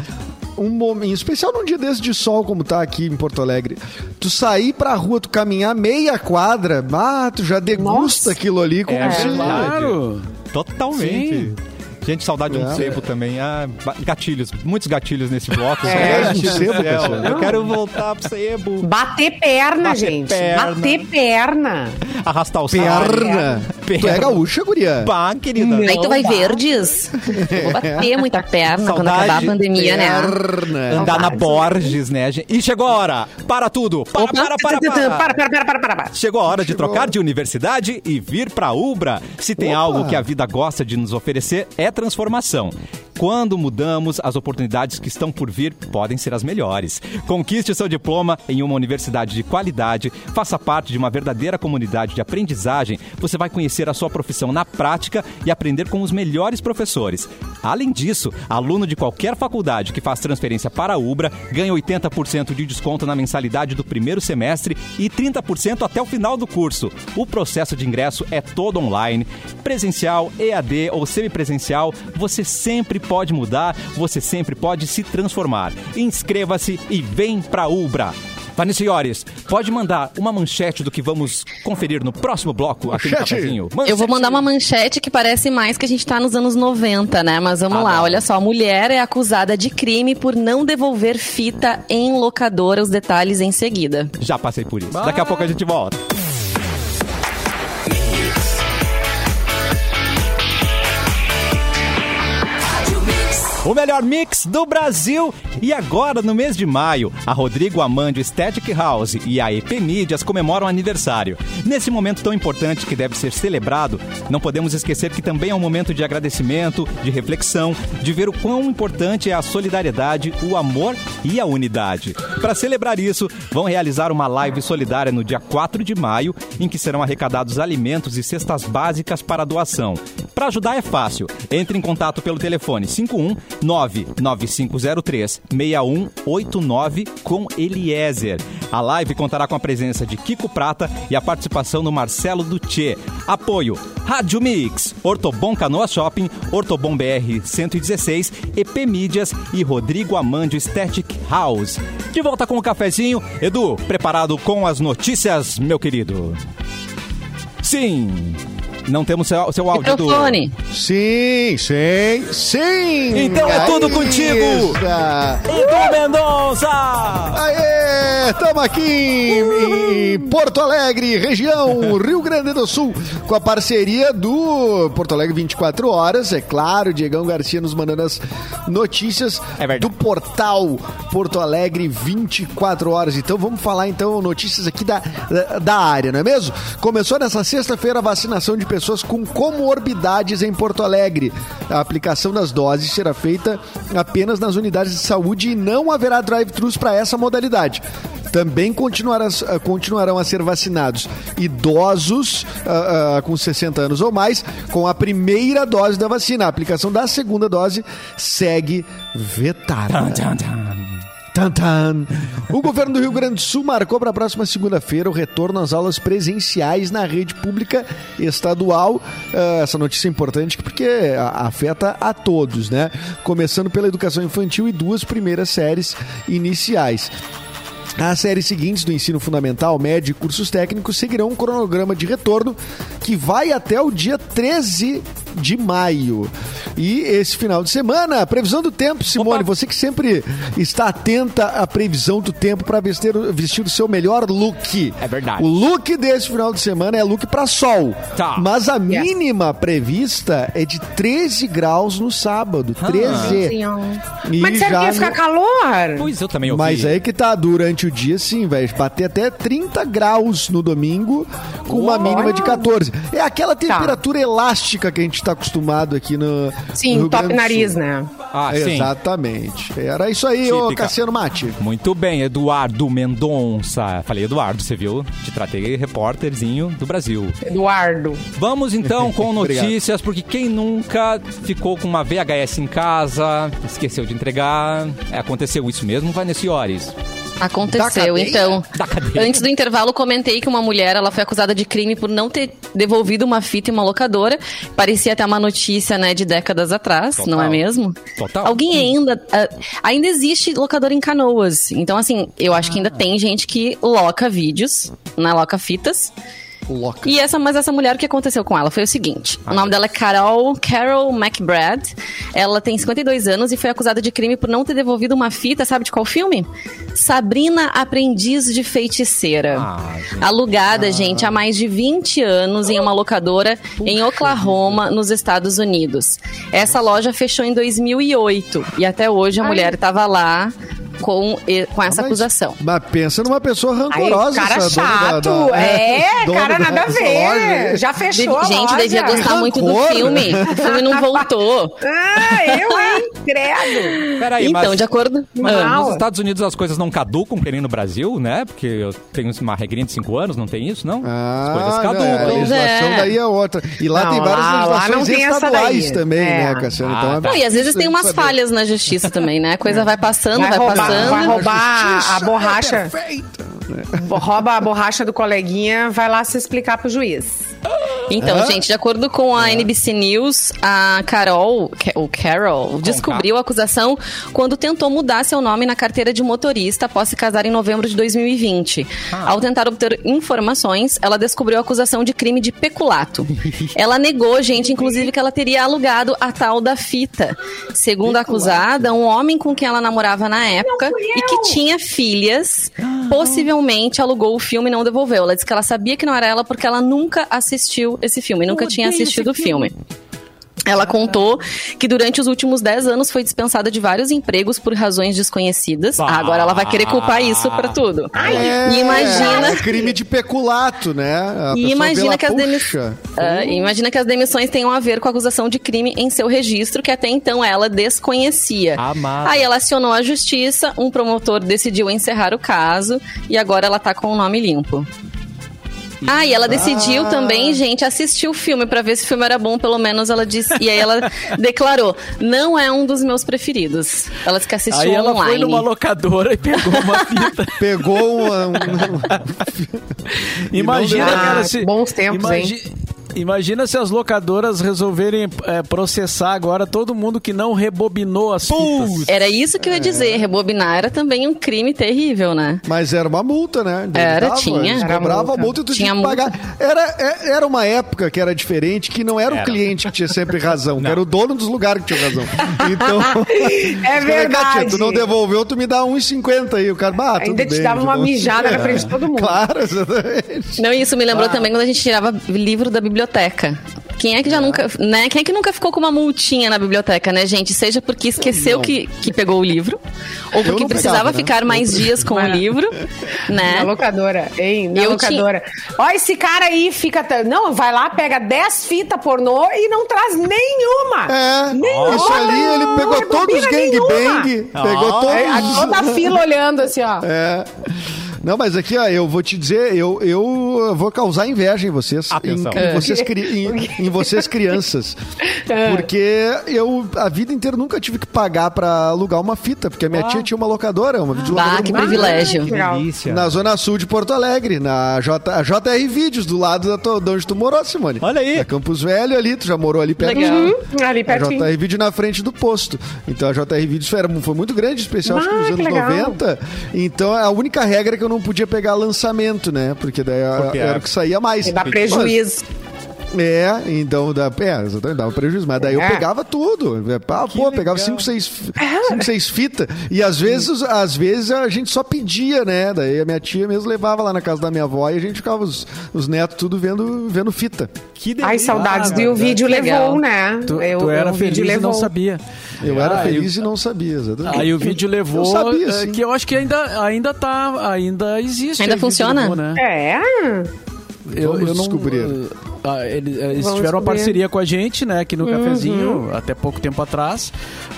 Um momento, em especial num dia desse de sol, como tá aqui em Porto Alegre, tu sair pra rua, tu caminhar meia quadra, ah, tu já degusta Nossa. aquilo ali como É se... Claro. Totalmente. Sim. Gente, saudade de um É. sebo também. Ah, gatilhos, muitos gatilhos nesse bloco. É. Deus do Sebo. Eu quero voltar pro sebo. Bater perna, Bater gente. perna. Bater perna. Arrastar o saco. Perna. Tu é Perna. gaúcha, guria? Pá, querida. Aí tu vai verdes. Eu vou bater muita perna quando Saudade. acabar a pandemia, né? Perna. Andar na. Borges, né, gente? E chegou a hora. Para tudo. Para, Opa. para, para, para. Para, para, para, para, para, para. Chegou a hora de Chegou. trocar de universidade e vir pra Ubra. Se tem Opa. algo que a vida gosta de nos oferecer, é transformação. Quando mudamos, as oportunidades que estão por vir podem ser as melhores. Conquiste seu diploma em uma universidade de qualidade, faça parte de uma verdadeira comunidade de aprendizagem. Você vai conhecer a sua profissão na prática e aprender com os melhores professores. Além disso, aluno de qualquer faculdade que faz transferência para a Ubra ganha 80% de desconto na mensalidade do primeiro semestre e 30% até o final do curso. O processo de ingresso é todo online, presencial, EAD ou semipresencial. Você sempre pode mudar, você sempre pode se transformar. Inscreva-se e vem pra Ubra. Vanessa Iores, pode mandar uma manchete do que vamos conferir no próximo bloco aqui no Manchete. cafezinho? Eu vou mandar uma manchete que parece mais que a gente tá nos anos 90, né? Mas vamos Ah, lá, não. olha só. Mulher é acusada de crime por não devolver fita em locadora. Os detalhes em seguida. Já passei por isso. Daqui a pouco a gente volta. O melhor mix do Brasil. E agora, no mês de maio, a Rodrigo Amandio Static House e a EP Mídias comemoram aniversário. Nesse momento tão importante que deve ser celebrado, não podemos esquecer que também é um momento de agradecimento, de reflexão, de ver o quão importante é a solidariedade, o amor e a unidade. Para celebrar isso, vão realizar uma live solidária no dia 4 de maio, em que serão arrecadados alimentos e cestas básicas para doação. Para ajudar é fácil. Entre em contato pelo telefone 51 99503 6189 com Eliezer. A live contará com a presença de Kiko Prata e a participação do Marcelo Dutê. Apoio Rádio Mix, Ortobon Canoa Shopping, Ortobon BR 116, EP Mídias e Rodrigo Amandio Static House. De volta com o cafezinho. Edu, preparado com as notícias, meu querido? Sim. Não temos seu, seu áudio. Microfone. Sim, sim, sim! Então é tudo contigo. Edu Mendonça! Aê, estamos aqui em, em Porto Alegre, região Rio Grande do Sul, com a parceria do Porto Alegre 24 Horas, é claro, Diegão Garcia nos mandando as notícias É do portal Porto Alegre 24 Horas. Então vamos falar então notícias aqui da, da, da área, não é mesmo? Começou nessa sexta-feira a vacinação de pessoas com comorbidades em Porto Alegre. A aplicação das doses será feita apenas nas unidades de saúde e não haverá drive-thrus para essa modalidade. Também continuarão a ser vacinados idosos ah, ah, com 60 anos ou mais com a primeira dose da vacina. A aplicação da segunda dose segue vetada. Tan, tan. O governo do Rio Grande do Sul marcou para a próxima segunda-feira o retorno às aulas presenciais na rede pública estadual. Ah, essa notícia é importante porque afeta a todos, né? Começando pela educação infantil e duas primeiras séries iniciais. As séries seguintes do ensino fundamental, médio e cursos técnicos seguirão um cronograma de retorno que vai até o dia 13 de maio. E esse final de semana, a previsão do tempo, Simone, Opa. você que sempre está atenta à previsão do tempo para vestir, vestir o seu melhor look. É verdade. O look desse final de semana é look para sol. Tá. Mas a mínima prevista é de 13 graus no sábado. 13. E Mas sério que ia ficar no- calor? Pois eu também ouvi. mas aí que tá, durante o dia sim, vai bater até 30 graus no domingo, com uma mínima de 14. É aquela temperatura elástica que a gente tá acostumado aqui no. Sim, no Rio top nariz, né? Ah, sim. Exatamente. Era isso aí, ô Típica. Cassiano Mate. Muito bem, Eduardo Mendonça. Falei Eduardo, você viu? Te tratei repórterzinho do Brasil. Eduardo. Vamos então com notícias, porque quem nunca ficou com uma VHS em casa, esqueceu de entregar, é, aconteceu isso mesmo, Vanessa Da Aconteceu, então. Da cadeia. Antes do intervalo, comentei que uma mulher ela foi acusada de crime por não ter devolvido uma fita em uma locadora. Parecia até uma notícia, né, de décadas atrás, Total. não é mesmo? Total. Alguém ainda. ah, ainda existe locadora em canoas. Então, assim, eu acho que ainda tem gente que loca vídeos, né, loca fitas. Loca. E essa, mas essa mulher, o que aconteceu com ela? Foi o seguinte: o nome dela é Carol, Carol McBride. Ela tem 52 anos e foi acusada de crime por não ter devolvido uma fita, sabe de qual filme? Sabrina Aprendiz de Feiticeira. Ah, gente. Alugada, gente, há mais de 20 anos em uma locadora em Oklahoma, nos Estados Unidos. Essa loja fechou em 2008 e até hoje a mulher estava lá com, com essa Mas- acusação. Mas pensa numa pessoa Aí, rancorosa. cara essa dona chato. da- da- é, dona cara, da- nada a ver. loja aí. Já fechou a gente, loja. devia gostar muito do Rancor. filme. O filme não voltou. Ah, eu, hein? Credo. Peraí, então, mas... de acordo. Mas Ah. nos Estados Unidos as coisas não caducam, que nem no Brasil, né? Porque eu tenho uma regrinha de 5 anos, não tem isso, não? Ah, as coisas não, é, a caducam. legislação É. daí é outra. E lá Não, tem várias lá- lá legislações não tem essa estaduais também, É. né, Cassiano? Ah, Então, é tá. E às vezes tem umas falhas na justiça também, né? A coisa vai passando, vai, Vai roubar, passando. vai roubar a borracha. é. Rouba a borracha do coleguinha, vai lá se explicar pro juiz. Então, Hã? gente, de acordo com a NBC News, a Carol, Ca- o Carol, descobriu a acusação quando tentou mudar seu nome na carteira de motorista após se casar em novembro de 2020. Ao tentar obter informações, ela descobriu a acusação de crime de peculato. ela negou, gente, inclusive, que ela teria alugado a tal da fita. Segundo a acusada, um homem com quem ela namorava na época e que tinha filhas, possivelmente alugou o filme e não devolveu. Ela disse que ela sabia que não era ela porque ela nunca assistiu esse filme, nunca tinha assistido o filme. Ela contou que durante os últimos 10 anos foi dispensada de vários empregos por razões desconhecidas. Bah. Agora ela vai querer culpar isso pra tudo. É, e imagina. É crime de peculato, né? A E imagina que, as demi- "Puxa, Ah, imagina que as demissões tenham a ver com a acusação de crime em seu registro, que até então ela desconhecia. Amada. Aí ela acionou a justiça, um promotor decidiu encerrar o caso e agora ela tá com o nome limpo. Ah, e ela decidiu também, gente, assistir o filme pra ver se o filme era bom, pelo menos ela disse. E aí ela declarou: não é um dos meus preferidos. Ela disse que assistiu Aí ela online. foi numa locadora e pegou uma fita. Pegou um, um- Imagina, deu. cara, Ah, se... bons tempos, Imagina se as locadoras resolverem é, processar agora todo mundo que não rebobinou as fitas. Era isso que eu ia dizer. Rebobinar era também um crime terrível, né? Mas era uma multa, né? Eles Era, davam, tinha. Eles Era cobravam multa. a multa e tu tinha, Tinha pagar. Era, é- era uma época que era diferente, que não era, o Era. cliente que tinha sempre razão, que era o dono dos lugares que tinha razão. Então, É os caras, "Gatinha, verdade. tu não devolveu, tu me dá 1,50 aí. O cara, bah, tudo Ainda te bem, dava uma mijada 1,50. na frente de todo mundo. Claro, exatamente. Não, isso me lembrou também quando a gente tirava livro da biblioteca. Quem é que já nunca, né? Quem é que nunca ficou com uma multinha na biblioteca, né, gente? Seja porque esqueceu Não. que, que pegou o livro, ou porque precisava pegava, né? ficar mais dias com o livro, Na né? locadora, hein? Na Eu locadora. Ó, esse cara aí fica. t- Não, vai lá, pega 10 fitas pornô e não traz nenhuma. É, Nenhuma. isso ali, ele pegou todos os gangbang, pegou todos É, a- toda a fila olhando assim, ó. É. Não, mas aqui, ó, eu vou te dizer, eu, eu vou causar inveja em vocês. Atenção. Em, em vocês, cri- em, em vocês crianças. Porque eu, a vida inteira, nunca tive que pagar pra alugar uma fita, porque a minha tia tinha uma locadora, uma videolocadora Ah, que privilégio. Que na zona sul de Porto Alegre, na J, a JR Vídeos, do lado da tua- de onde tu morou, Simone. Olha aí. Na Campus Velho ali, tu já morou ali perto. Legal. Hum, ali A pertinho. JR Vídeo na frente do posto. Então a JR Vídeos foi, era- foi muito grande, especial acho que Ah, nos que anos legal. 90. Então a única regra é que eu não podia pegar lançamento, né? Porque daí Porque era é- o que saía mais. Dá prejuízo. É, então dá, é, exatamente, dava prejuízo. Mas daí eu É. pegava tudo. É, pá, pô, pegava cinco, seis, fi- cinco, seis fitas. E às vezes, às vezes a gente só pedia, né? Daí a minha tia mesmo levava lá na casa da minha avó e a gente ficava os, os netos tudo vendo, vendo fita. Que delícia. Ai, saudades. cara. e o vídeo Legal. levou, né? Tu, Eu- tu era o vídeo feliz e não sabia. Eu era Ah, feliz e não sabia, exatamente. Aí o vídeo levou, Eu sabia, eh, sim. que eu acho que ainda, ainda tá, ainda existe. Ainda funciona? levou, né? É. Eu, Vamos eu não, descobrir. Ah, eles, eles tiveram uma parceria com a gente, né, aqui no cafezinho, até pouco tempo atrás.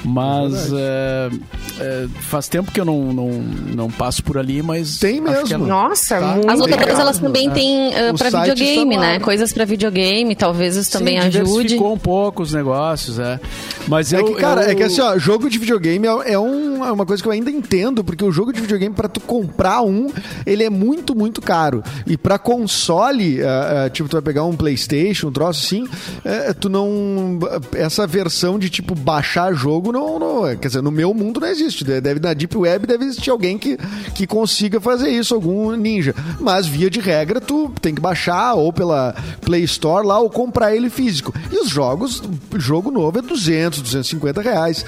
Mas é, é, faz tempo que eu não, não, não passo por ali, mas. Tem acho mesmo. que ela- Nossa, Tá. muito As locadoras, elas também têm uh, O pra site videogame, está lá. né? Coisas pra videogame, talvez isso também Sim, ajude. um pouco os negócios, é. Mas É eu, que, cara, eu- é que assim, ó, jogo de videogame é, é um- é uma coisa que eu ainda entendo, porque o jogo de videogame, pra tu comprar um, ele é muito, muito caro. E pra console, ah, ah, tipo, tu vai pegar um Playstation, um troço assim, eh, tu não... Essa versão de, tipo, baixar jogo, não, não... Quer dizer, no meu mundo não existe. Deve, na Deep Web deve existir alguém que, que consiga fazer isso, algum ninja. Mas, via de regra, tu tem que baixar ou pela Play Store lá, ou comprar ele físico. E os jogos, jogo novo é 200, 250 reais.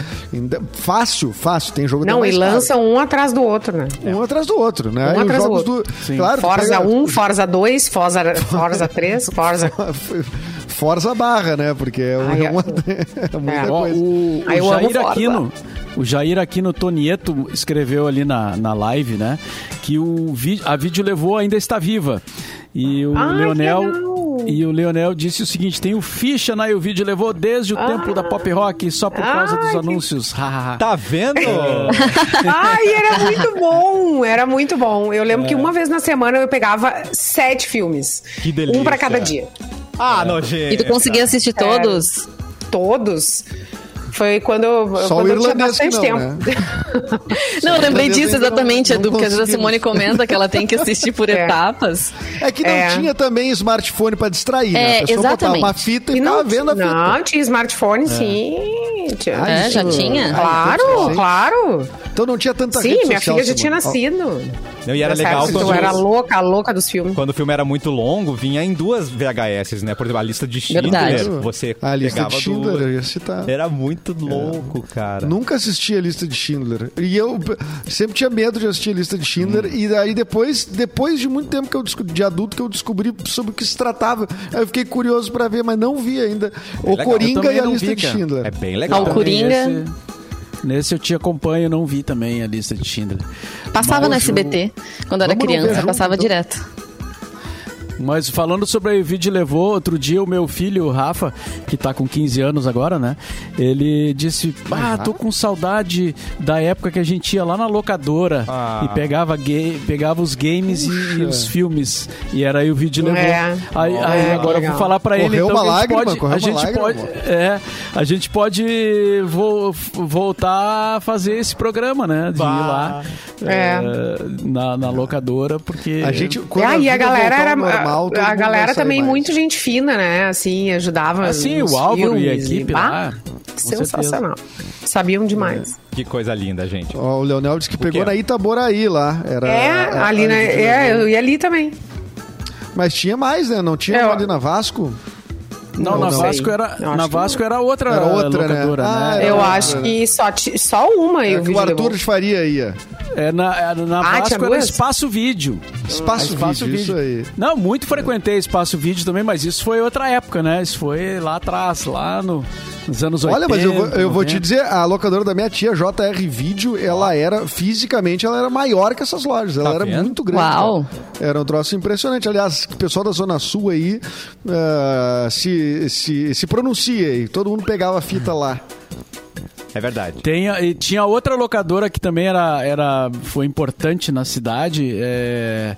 Fácil, fácil. Tem jogo Não, e mais caro. um atrás do outro, né? Um atrás do outro, né? Um E os atrás do outro. Claro, tu Forza pega- 1, Forza 2, Forza, Forza 3, Forza... Forza barra, né? Porque é, Ai, uma, é- é muita É. Ó, coisa. o, o Jair. Aquino, o Jair Aquino Tonieto escreveu ali na, na live, né? Que o a vídeo levou ainda está viva. E o Ai, que Leonel legal. E o Leonel disse o seguinte: tem o ficha na o vídeo levou desde o tempo da pop rock só por causa dos que- anúncios. Tá vendo? Ai, era muito bom, era muito bom. Eu lembro que uma vez na semana eu pegava sete filmes. Que delícia. Um pra cada dia. ah, nojento. E tu conseguia assistir todos? Todos. Foi quando, eu- Só quando o eu tinha bastante não, tempo. né? Não, eu lembrei disso ainda não- exatamente, não Edu, porque às vezes a. Simone comenta que ela tem que assistir por É. etapas. É que não É. tinha também smartphone pra distrair, né? É, A pessoa exatamente. botava uma fita e, E não, vendo a fita. não, tinha smartphone, sim. Tinha- Ah, É, já tinha? Claro, então, sim. claro. Então não tinha tanta Sim, rede minha filha já tinha nascido. Não, e era Nessa legal quando, Eu era louca, a louca dos filmes. quando o filme era muito longo, vinha em duas VHS, né? Por exemplo, a lista de Schindler, Verdade. você A lista pegava de Schindler, eu ia citar. Era muito louco, cara. Nunca assisti a lista de Schindler. E eu sempre tinha medo de assistir a lista de Schindler. E daí depois, depois de muito tempo que eu de adulto que eu descobri sobre o que se tratava. Aí eu fiquei curioso pra ver, mas não vi ainda. o legal. Coringa e a lista vi, de. Schindler. É bem Ah, legal. o Coringa. Nesse, nesse eu te acompanho, não vi também a lista de Schindler. Passava Mas no SBT. Quando eu era Vamos criança, junto, passava então. direto. Mas falando sobre a vídeo levou, outro dia o meu filho, o Rafa, que tá com 15 anos agora, né? Ele disse: Ah, tô com saudade da época que a gente ia lá na locadora Ah. e pegava, ga pegava os games e, e os filmes. E era aí o vídeo levou. É. Aí, É, aí agora legal. vou falar pra ele Correu então uma a gente lágrima, pode, correu a gente lágrima, pode, amor. é, a gente pode vo- voltar a fazer esse programa, né? De ir lá É. eh, na, na locadora, porque A gente, quando e a vida galera era. Normal, a galera também mais. muito gente fina, né? Assim, ajudava. Assim, o Álvaro e a equipe bah, lá, Sensacional. Sabiam demais. Que coisa linda, gente. Ó, o Leonel disse que pegou quê? na Itaboraí lá. Era, É, a- ali, né? É, eu ia ali também. Mas tinha mais, né? Não tinha É, ali na Vasco? Não, Não na sei. Vasco era, Eu na que Vasco era outra, Era outra, né? locadora, Ah, né? era Eu outra, acho né? que só, só uma eu É vi o Arthur de Faria ia. É, na, é, na Ah, Vasco tinha era? Espaço Vídeo. Espaço, Espaço vídeo, isso aí. Não, muito frequentei Espaço Vídeo também, mas isso foi outra época, né? Isso foi lá atrás, lá no, nos anos 80. Olha, mas eu, vou, eu vou te 90. dizer, a locadora da minha tia, JR Vídeo, ela era, fisicamente, ela era maior que essas lojas. Ela Tá era vendo? muito grande. Uau. cara. Era um troço impressionante. Aliás, o pessoal da Zona Sul aí ah, se, se, se pronuncia aí. Todo mundo pegava a fita lá. É verdade. Tem, e tinha outra locadora que também era, era, foi importante na cidade, é,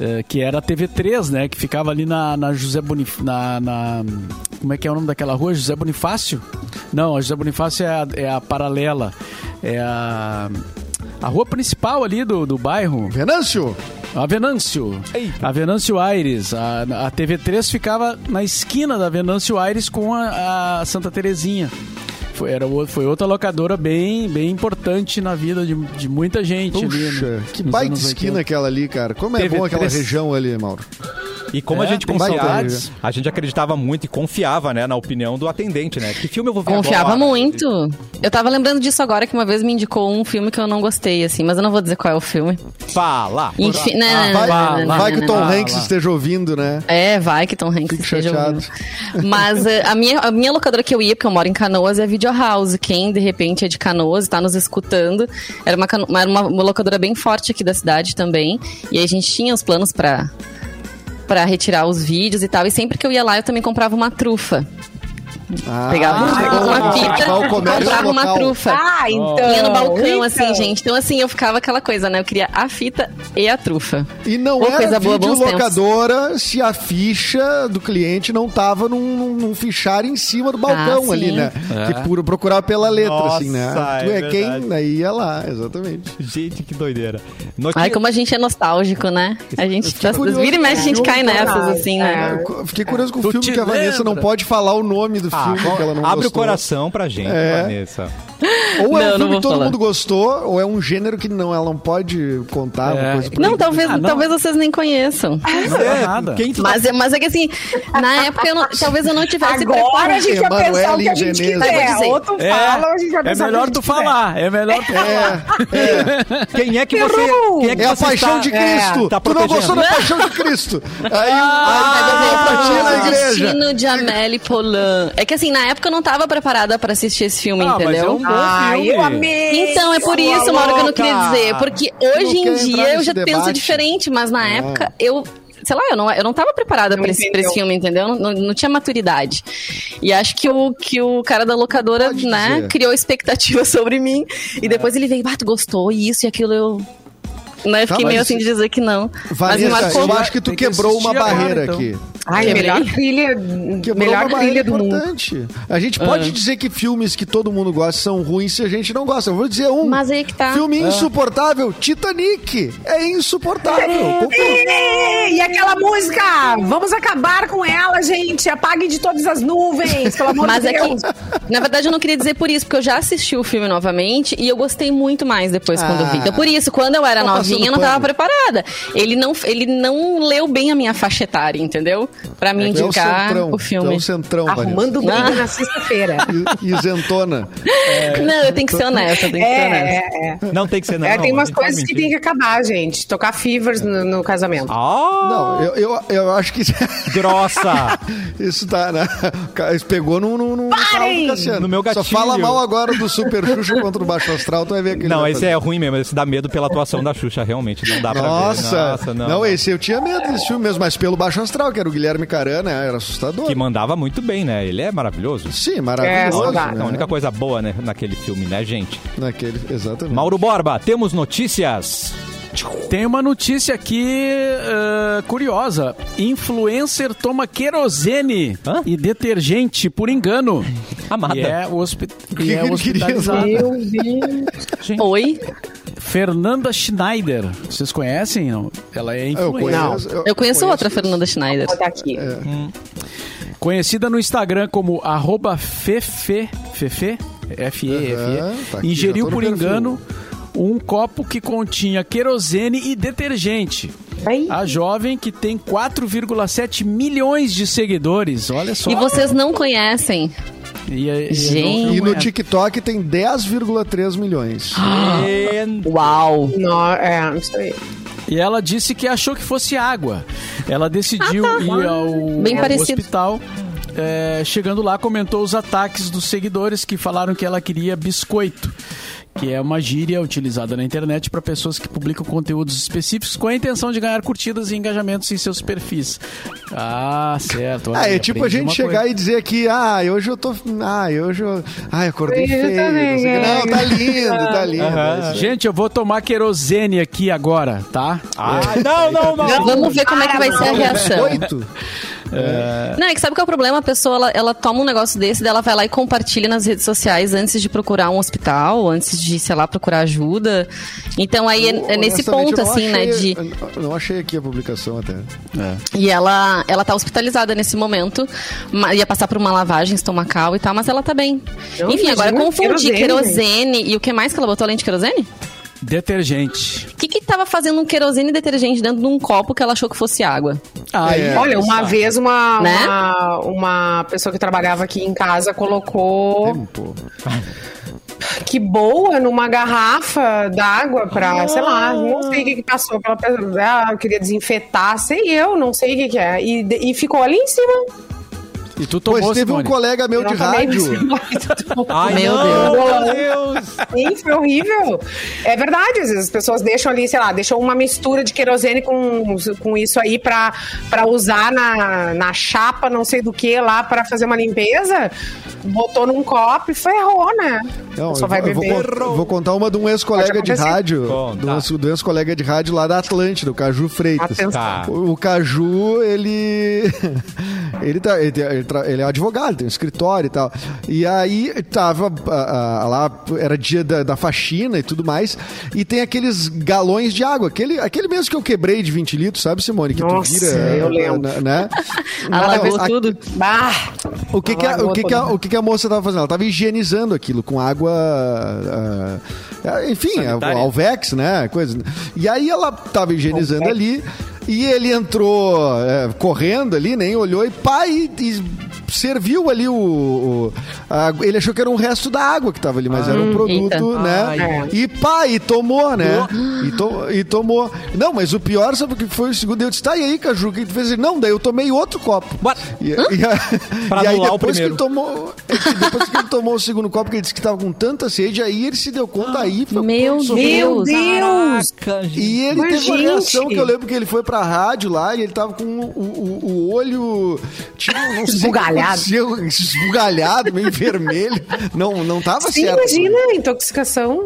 é, que era a TV3, né? Que ficava ali na, na José Bonifácio. Na, na- como é que é o nome daquela rua? José Bonifácio? Não, a José Bonifácio é a, é a paralela. É a, a rua principal ali do, do bairro. Venâncio! A Venâncio. Eita. A Venâncio Aires. A, a TV3 ficava na esquina da Venâncio Aires com a, a Santa Terezinha. Foi, era, foi outra locadora bem, bem importante na vida de, de muita gente ali. Puxa, né, que baita esquina 80. aquela ali, cara. Como é TV3. bom aquela região ali, Mauro. E como a É, gente tem confiava, saudades. a gente acreditava muito e confiava, né, na opinião do atendente, né? Que filme eu vou ver Confiava agora? muito. Eu tava lembrando disso agora, que uma vez me indicou um filme que eu não gostei, assim, mas eu não vou dizer qual é o filme. Fala! Enfim, não, Ah, não, vai, não, não, não, vai que o Tom não. Hanks esteja ouvindo, né? É, vai que Tom Hanks Fico esteja chateado. ouvindo. Mas eh, a, minha, a minha locadora que eu ia, porque eu moro em Canoas, é a Video House. Quem, de repente, é de Canoas e tá nos escutando, era uma, cano- era uma, locadora bem forte aqui da cidade também. E aí a gente tinha os planos pra, pra retirar os vídeos e tal. E sempre que eu ia lá, eu também comprava uma trufa. Ah, Pegava ah, uma fita e comprava uma local. trufa. Ah, então. Ia no balcão, então. assim, gente. Então, assim, eu ficava aquela coisa, né? Eu queria a fita e a trufa. E não Ô, era coisa boa, videolocadora se a ficha do cliente não tava num, num, fichário em cima do balcão Ah, ali, né? É. Que pura, procurava pela letra, Nossa, assim, né? Tu é é, quem? Aí ia lá, exatamente. Gente, que doideira. Notícia... Ai, como a gente é nostálgico, né? A gente, tá, curioso, vira e mexe, a gente cai nessas, assim, né? Fiquei curioso com o filme que a Vanessa não pode falar o nome do Ah, filme que ela não abre gostou. o coração pra gente, É. Vanessa. Ou é Não, um filme que todo falar. mundo gostou, ou é um gênero que não, ela não pode contar. É. Uma coisa Não, talvez, Ah, não. talvez vocês nem conheçam. Não dá nada. Quem tu tá- Mas, é- mas é que assim, na época eu não- talvez eu não tivesse Agora a gente vai pensar o que a gente Genese. quiser. Ou tu É, fala, ou a gente vai é pensar o que a melhor gente tu falar, é melhor tu falar. É, é. Quem é que você. Errou! Quem é, que É a você paixão está- de É, Cristo. tá tu não gostou da paixão de Cristo. Aí, Ah. Destino de Amélie Polan. É que assim, na época eu não tava preparada pra assistir esse filme, Ah, mas é entendeu? Bom Ai, filme. eu amei. Então, é por Sua isso, Mauro, que eu não queria dizer. Porque hoje em dia eu já debate. penso diferente, mas na Ah. época eu. Sei lá, eu não, eu não tava preparada pra esse, pra esse entendeu. filme, entendeu? Não, não, não tinha maturidade. E acho que o, que o cara da locadora, Pode né, dizer. criou expectativa sobre mim. E depois ele veio, ah, tu gostou, e isso e aquilo. Eu. Não, eu fiquei Tá, meio mas- assim de dizer que não. mas Vanessa, marcou. eu acho que tu Tem que quebrou uma assistir agora, barreira então. aqui. Ai, Quebrei. melhor trilha, Quebrou melhor uma barreira trilha do mundo. importante. A gente pode dizer que filmes que todo mundo gosta são ruins se a gente não gosta. Eu vou dizer um. Mas aí que tá. Filme insuportável, Titanic. É insuportável. E aquela música? Vamos acabar com ela, gente. Apague de todas as nuvens, pelo amor Mas de é Deus. que, na verdade, eu não queria dizer por isso, porque eu já assisti o filme novamente e eu gostei muito mais depois quando eu vi. Então, por isso, quando eu era Tá passando novinha, eu não tava pano. preparada. Ele não, ele não leu bem a minha faixa etária, entendeu? Pra me Tu é o indicar centrão. o Tu é filme. o centrão, Arrumando briga Ah. na sexta-feira. Isentona. Não, eu tenho que ser honesta, eu tenho que ser honesta. É, é, é. Não tem que ser, não. É, tem umas pode coisas que tem que acabar, gente. Tocar fevers no, no casamento. Ah, Não, eu, eu, eu acho que grossa! isso tá, né? Isso pegou no, no, no Cassiano. No meu Só gatilho. fala mal agora do Super Xuxa contra o Baixo Astral, tu vai ver aquele. Não, esse é ruim mesmo. Esse dá medo pela atuação da Xuxa, realmente. Não dá pra ver. Nossa, Nossa, não. não. esse eu tinha medo desse filme mesmo, mas pelo Baixo Astral, que era o Guilherme Carana, era assustador. Que mandava muito bem, né? Ele é maravilhoso. Sim, É, maravilhoso. saudade. né? A única coisa boa né, naquele filme, né, gente? Naquele, exatamente. Mauro Borba, temos notícias. Tem uma notícia aqui eh, curiosa. Influencer toma querosene Hã? e detergente por engano. Amada. E é, hospi que e é ele queria hospitalizada. Meu Deus. Oi? Fernanda Schneider. Vocês conhecem? Não? Ela é Eu influencer. conheço, Eu conheço outra Fernanda Schneider. Vou botar aqui. Conhecida no Instagram como arroba fefe, fefe, F-E-F-E, tá ingeriu por perfil. engano um copo que continha querosene e detergente. A jovem que tem 4,7 milhões de seguidores, olha só. E vocês não conhecem. E, e- e Gente. não- E no é. TikTok tem 10,3 milhões. E- Uau! Não, é, isso aí. E ela disse que achou que fosse água. Ela decidiu ir ao, Ah, tá. Bem ao parecido. hospital. É, chegando lá, comentou os ataques dos seguidores que falaram que ela queria biscoito. Que é uma gíria utilizada na internet para pessoas que publicam conteúdos específicos com a intenção de ganhar curtidas e engajamentos em seus perfis. Ah, certo. olha Ah, é tipo a gente chegar coisa. e dizer aqui, ah, hoje eu tô. Ah, hoje eu. Ah, acordei Eu feio. também, não, sei o quê. é. não, tá lindo, tá lindo. É isso aí. Gente, eu vou tomar querosene aqui agora, tá? Ah, não, não, não. Vamos ver como é que vai ser a reação. Biscoito? Não, é que sabe qual é o problema? A pessoa, ela, ela toma um negócio desse, daí ela vai lá e compartilha nas redes sociais antes de procurar um hospital, antes de, sei lá, procurar ajuda. Então aí é, é nesse eu ponto, assim, né, achei- de... eu Não achei aqui a publicação até. E ela, ela tá hospitalizada nesse momento, ia passar por uma lavagem estomacal e tal, mas ela tá bem. Não, Enfim, agora imagina confundir querosene, querosene, e o que mais que ela botou além de querosene? Detergente. O que que tava fazendo um querosene detergente dentro de um copo que ela achou que fosse água? Aí, É. Olha, uma vez uma, Né? uma, uma pessoa que trabalhava aqui em casa colocou Tempo. que boa numa garrafa d'água pra, sei lá, não sei o que, que passou pela pessoa. Ah, eu queria desinfetar, sei eu, não sei o que, que é. E, e ficou ali em cima. E tu tomou, Pois teve um Simone? colega meu Eu de rádio. Ai, Meu Deus. meu Deus. Sim, foi horrível. É verdade, às vezes as pessoas deixam ali, sei lá, deixam uma mistura de querosene com, com isso aí pra, pra usar na, na chapa, não sei do que lá, pra fazer uma limpeza. Botou num copo e ferrou, né? Não, Só vai vou, eu vou beber. con- vou contar uma de um ex-colega de rádio. Um, ex- de um ex-colega de rádio lá da Atlântida, o Caju Freitas. Atenção. Tá. O, o Caju, ele. Ele, tá, ele, ele tra- ele é advogado, tem um escritório e tal. E aí tava ah, ah, lá, era dia da, da faxina e tudo mais. E tem aqueles galões de água, aquele, aquele mesmo que eu quebrei de 20 litros, sabe, Simone? Que Nossa, tu vira. eu lembro. Né? Alagou a- tudo. Bah! o que, que, a, Alagou o, que, que, a, tudo. o que, que a moça tava fazendo? Ela tava higienizando aquilo com água. ah, ah, enfim, Sanitária. a- Alvex, né? Coisa. E aí ela tava higienizando ali. E ele entrou é, correndo ali, nem olhou, e pai, e serviu ali o. o- a- ele achou que era um resto da água que tava ali, mas era um produto, eita. né? Ai. E pai, e tomou, né? E, to- e tomou. Não, mas o pior, sabe o que foi o segundo? Eu disse, tá, e aí, Caju, o que tu fez? Ele, Não, daí eu tomei outro copo. What? E, e, a- Pra e aí depois que ele tomou, é depois que ele tomou o segundo copo, que ele disse que tava com tanta sede, aí ele se deu conta aí. foi Meu pronto, Meu Deus. Deus! Caraca. E ele Mas, teve uma gente. reação que eu lembro que ele foi pra rádio lá e ele tava com o, o- o olho tipo, não sei Esbugalhado. esbugalhado, meio vermelho. Não, não tava Sim, certo. imagina, intoxicação.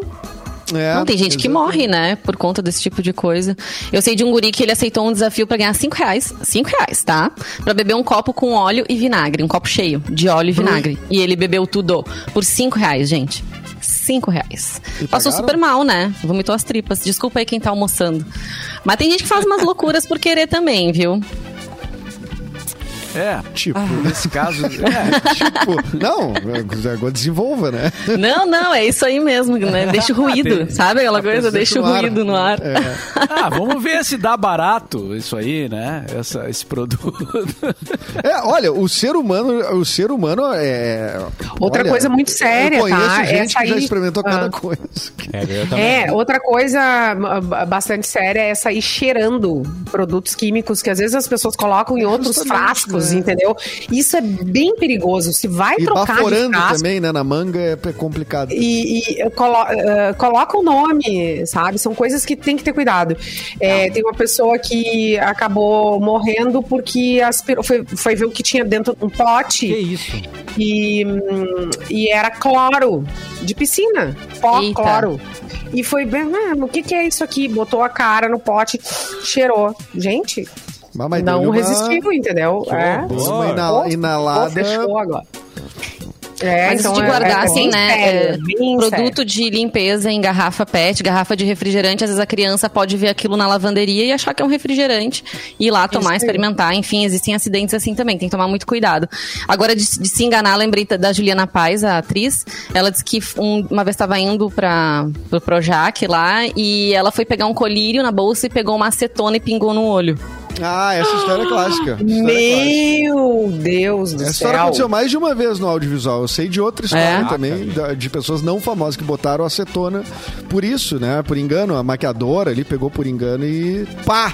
É, Não, tem gente que exatamente. morre, né? Por conta desse tipo de coisa. Eu sei de um guri que ele aceitou um desafio pra ganhar 5 reais. 5 reais, tá? Pra beber um copo com óleo e vinagre. Um copo cheio de óleo e vinagre. E ele bebeu tudo por 5 reais, gente. 5 reais. E Passou pagaram? super mal, né? Vomitou as tripas. Desculpa aí quem tá almoçando. Mas tem gente que faz umas loucuras por querer também, viu? É, Tipo, nesse caso. É, tipo, não, agora desenvolva, né? Não, não, é isso aí mesmo, né? Deixa o ruído, sabe aquela coisa? Deixa o ruído no ar. É. ah, vamos ver se dá barato isso aí, né? Essa, esse produto. É, olha, o ser humano, o ser humano é. Outra olha, coisa muito séria, Eu conheço tá? gente Essa que já aí- experimentou cada Ah. coisa. É. É, outra coisa ah, bastante séria é sair cheirando produtos químicos que às vezes as pessoas colocam em outros Justamente, frascos, né? entendeu? Isso é bem perigoso. Se vai E trocar de baforando frasco, também, né? Na manga é complicado. e, e colo- eh, coloca o nome, sabe? São coisas que tem que ter cuidado. É, tem uma pessoa que acabou morrendo porque aspirou, foi, foi ver o que tinha dentro de um Que pote isso? e, e era cloro de piscina. Pó, Eita. cloro. E foi bem, ah, o que, que é isso aqui? Botou a cara no pote, cheirou. Gente, Mas, não uma- resistiu, entendeu? É. Uma Horror. ina- Pô, inalada. fechou agora. É, Mas então de é- guardar, é assim, né? sério, é, produto sério. de limpeza em garrafa PET, garrafa de refrigerante, às vezes a criança pode ver aquilo na lavanderia e achar que é um refrigerante, e ir lá tomar, experimentar. Enfim, existem acidentes assim também, tem que tomar muito cuidado. Agora, de, de se enganar, lembrei da- da Juliana Paz, a atriz. Ela disse que um- uma vez estava indo para pro Projac lá e ela foi pegar um colírio na bolsa e pegou uma acetona e pingou no olho. Ah, essa história é clássica. Essa história é clássica. Meu Deus do Essa céu. história aconteceu mais de uma vez no audiovisual. Eu sei de outra história É? também, da- de pessoas não famosas que botaram acetona por isso, né? Por engano, a maquiadora ali pegou por engano e pá!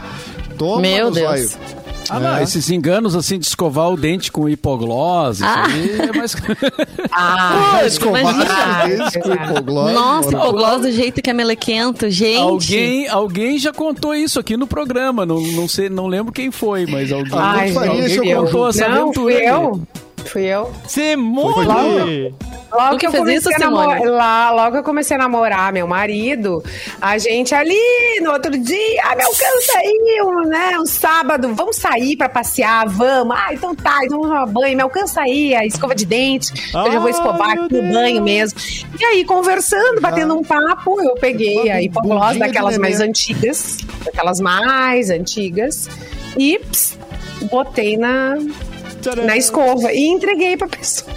Toma Meu no Deus. zóio. Ah, não, esses enganos assim de escovar o dente com hipoglose, isso Ah. aí é mais. Ah, Escovar imagina. com hipoglose. Nossa, hipoglose do jeito que é melequento, gente. alguém, alguém já contou isso aqui no programa. Não, não sei, não lembro quem foi, mas alguém. Ai, faria eu contou essa não, aventura. fui aí. Fui eu. Simone! Logo Tu que que, eu comecei isso, a namorar, lá, logo que eu comecei a namorar meu marido, a gente ali no outro dia, ah, meu aí, um, né, um sábado, vamos sair pra passear, vamos. Ah, então tá, então vamos tomar banho, me alcança aí a escova de dente, que eu já vou Ah, escovar aqui no banho mesmo. E aí, conversando, batendo um papo, eu peguei a hipoglose daquelas mais neném. antigas, daquelas mais antigas, e ps, botei na, na escova e entreguei pra pessoa.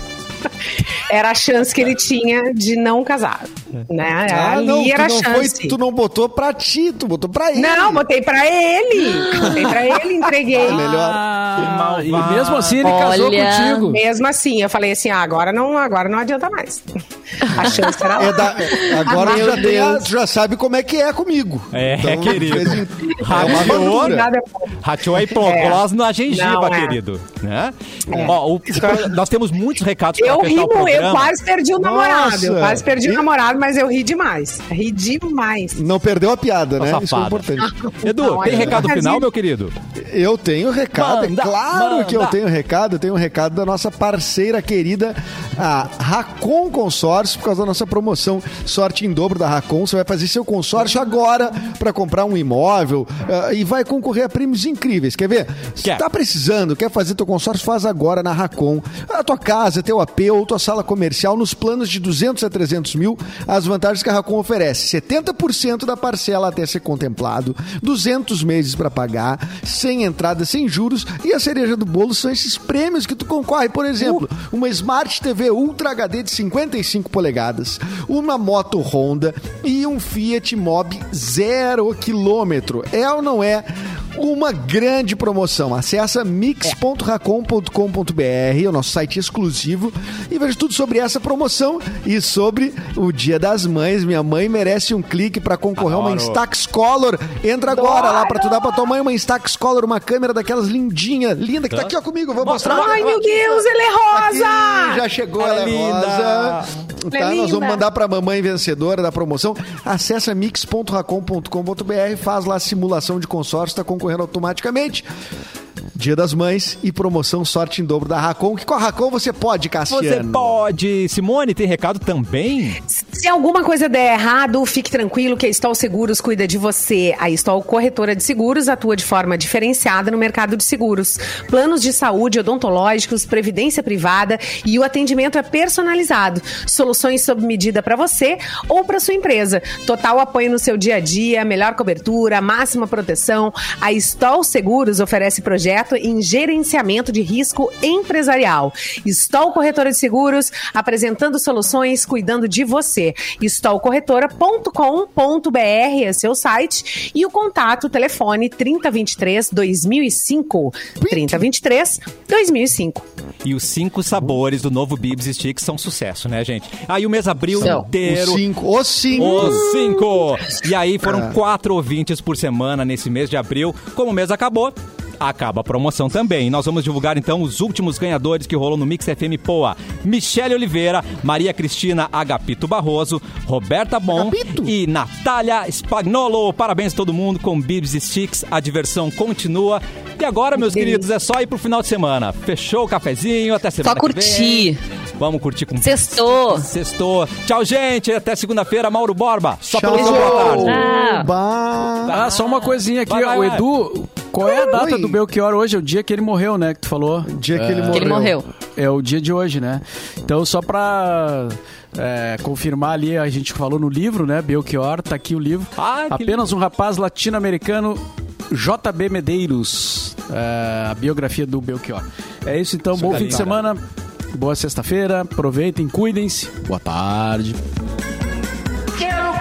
Era a chance que ele tinha de não casar. Né? Ah, Ali não, tu era a não, foi, chance. tu não botou pra ti, tu botou pra ele. Não, botei pra ele. Botei pra ele, entreguei. Ah, melhor. Ah, e mesmo assim ele casou Olha. contigo. Mesmo assim, eu falei assim: ah, agora não, agora não adianta mais. A chance era lá. É da- agora tu já, tem a- já sabe como é que é comigo. É, querido. em- É Rateou, aventura. Nada é bom. Rateou a hipoglose na gengiva, é. querido. Né? Ó, o- nós temos muitos recados para Eu ri, fechar o mu- eu quase perdi o namorado. Eu quase perdi E- o namorado, mas eu ri demais. Ri demais. Não perdeu a piada, né? Safada. Isso é importante. Edu, Não, tem é. recado final, meu querido? Eu tenho recado, Manda, é claro que eu manda. tenho recado. Eu tenho um recado da nossa parceira querida, a Racon Consórcio, por causa da nossa promoção Sorte em Dobro da Racon. Você vai fazer seu consórcio agora para comprar um imóvel ah, e vai concorrer a prêmios incríveis. Quer ver? Se tá precisando, quer fazer teu consórcio, faz agora na Racon. A tua casa, teu AP ou tua sala comercial nos planos de 200 a 300 mil, as vantagens que a Racon oferece. 70% da parcela até ser contemplado, 200 meses para pagar, sem entrada, sem juros e a cereja do bolo são esses prêmios que tu concorre. Por exemplo, uma Smart TV Ultra HD de 55 polegadas, uma moto Honda e um Fiat Mobi zero quilômetro. É ou não é? Uma grande promoção. Acesse mix.racom.com.br, o nosso site exclusivo, e veja tudo sobre essa promoção e sobre o Dia das Mães. Minha mãe merece um clique para concorrer a uma. Instax Color. Entra agora lá para tu dar para tua mãe uma Instax Color, uma câmera daquelas lindinha, linda que tá aqui ó comigo. Vou Mostra mostrar. Ai, meu Deus, ele é rosa! Aqui, já chegou, Ela ela é é linda. rosa. Tá, Ela é nós vamos mandar pra mamãe vencedora da promoção. Acesse mix.racom.com.br, faz lá a simulação de consórcio, tá concorrendo automaticamente. Dia das Mães e promoção Sorte em Dobro da Racon, que com a Racon você pode, Cassiano. Você pode. Simone, tem recado também? Se alguma coisa der errado, fique tranquilo que a Stol Seguros cuida de você. A Stol Corretora de Seguros atua de forma diferenciada no mercado de seguros. Planos de saúde, odontológicos, previdência privada e o atendimento é personalizado. Soluções sob medida para você ou para sua empresa. Total apoio no seu dia a dia, melhor cobertura, máxima proteção. A Stol Seguros oferece em gerenciamento de risco empresarial. Stol Corretora de Seguros, apresentando soluções, cuidando de você. stolcorretora.com.br é seu site e o contato, telefone 3023 2005. 3023 2005. E os cinco sabores do novo Bibs Sticks são sucesso, né, gente? Aí o mês abril inteiro. Os cinco. Os cinco. Os cinco! E aí foram quatro ouvintes por semana nesse mês de abril. Como o mês acabou, acaba a promoção também. Nós vamos divulgar então os últimos ganhadores que rolou no Mix FM Poa. Michele Oliveira, Maria Cristina Agapito Barroso, Roberta Bom Agapito? e Natália Spagnolo. Parabéns a todo mundo com Bibs e Sticks. A diversão continua. E agora, meus queridos, é só ir pro final de semana. Fechou o cafezinho, até semana Só que curtir. vem. Vamos curtir com Sextou. Sextou. Tchau, gente. Até segunda-feira. Mauro Borba. Só Tchau. pelo seu boa tarde. Tchau. Ah, só uma coisinha aqui, Vai, vai, ó. O. Edu, qual é a data Oi. do Belchior hoje? É o dia que ele morreu, né? Que tu falou. Dia que ele morreu. Que ele morreu. É o dia de hoje, né? Então, só pra é, confirmar ali, a gente falou no livro, né? Belchior, tá aqui o livro. Ah, Apenas um rapaz latino-americano, JB Medeiros, é, a biografia do Belchior. É isso então, isso bom fim de semana, boa sexta-feira, aproveitem, cuidem-se, boa tarde. Quero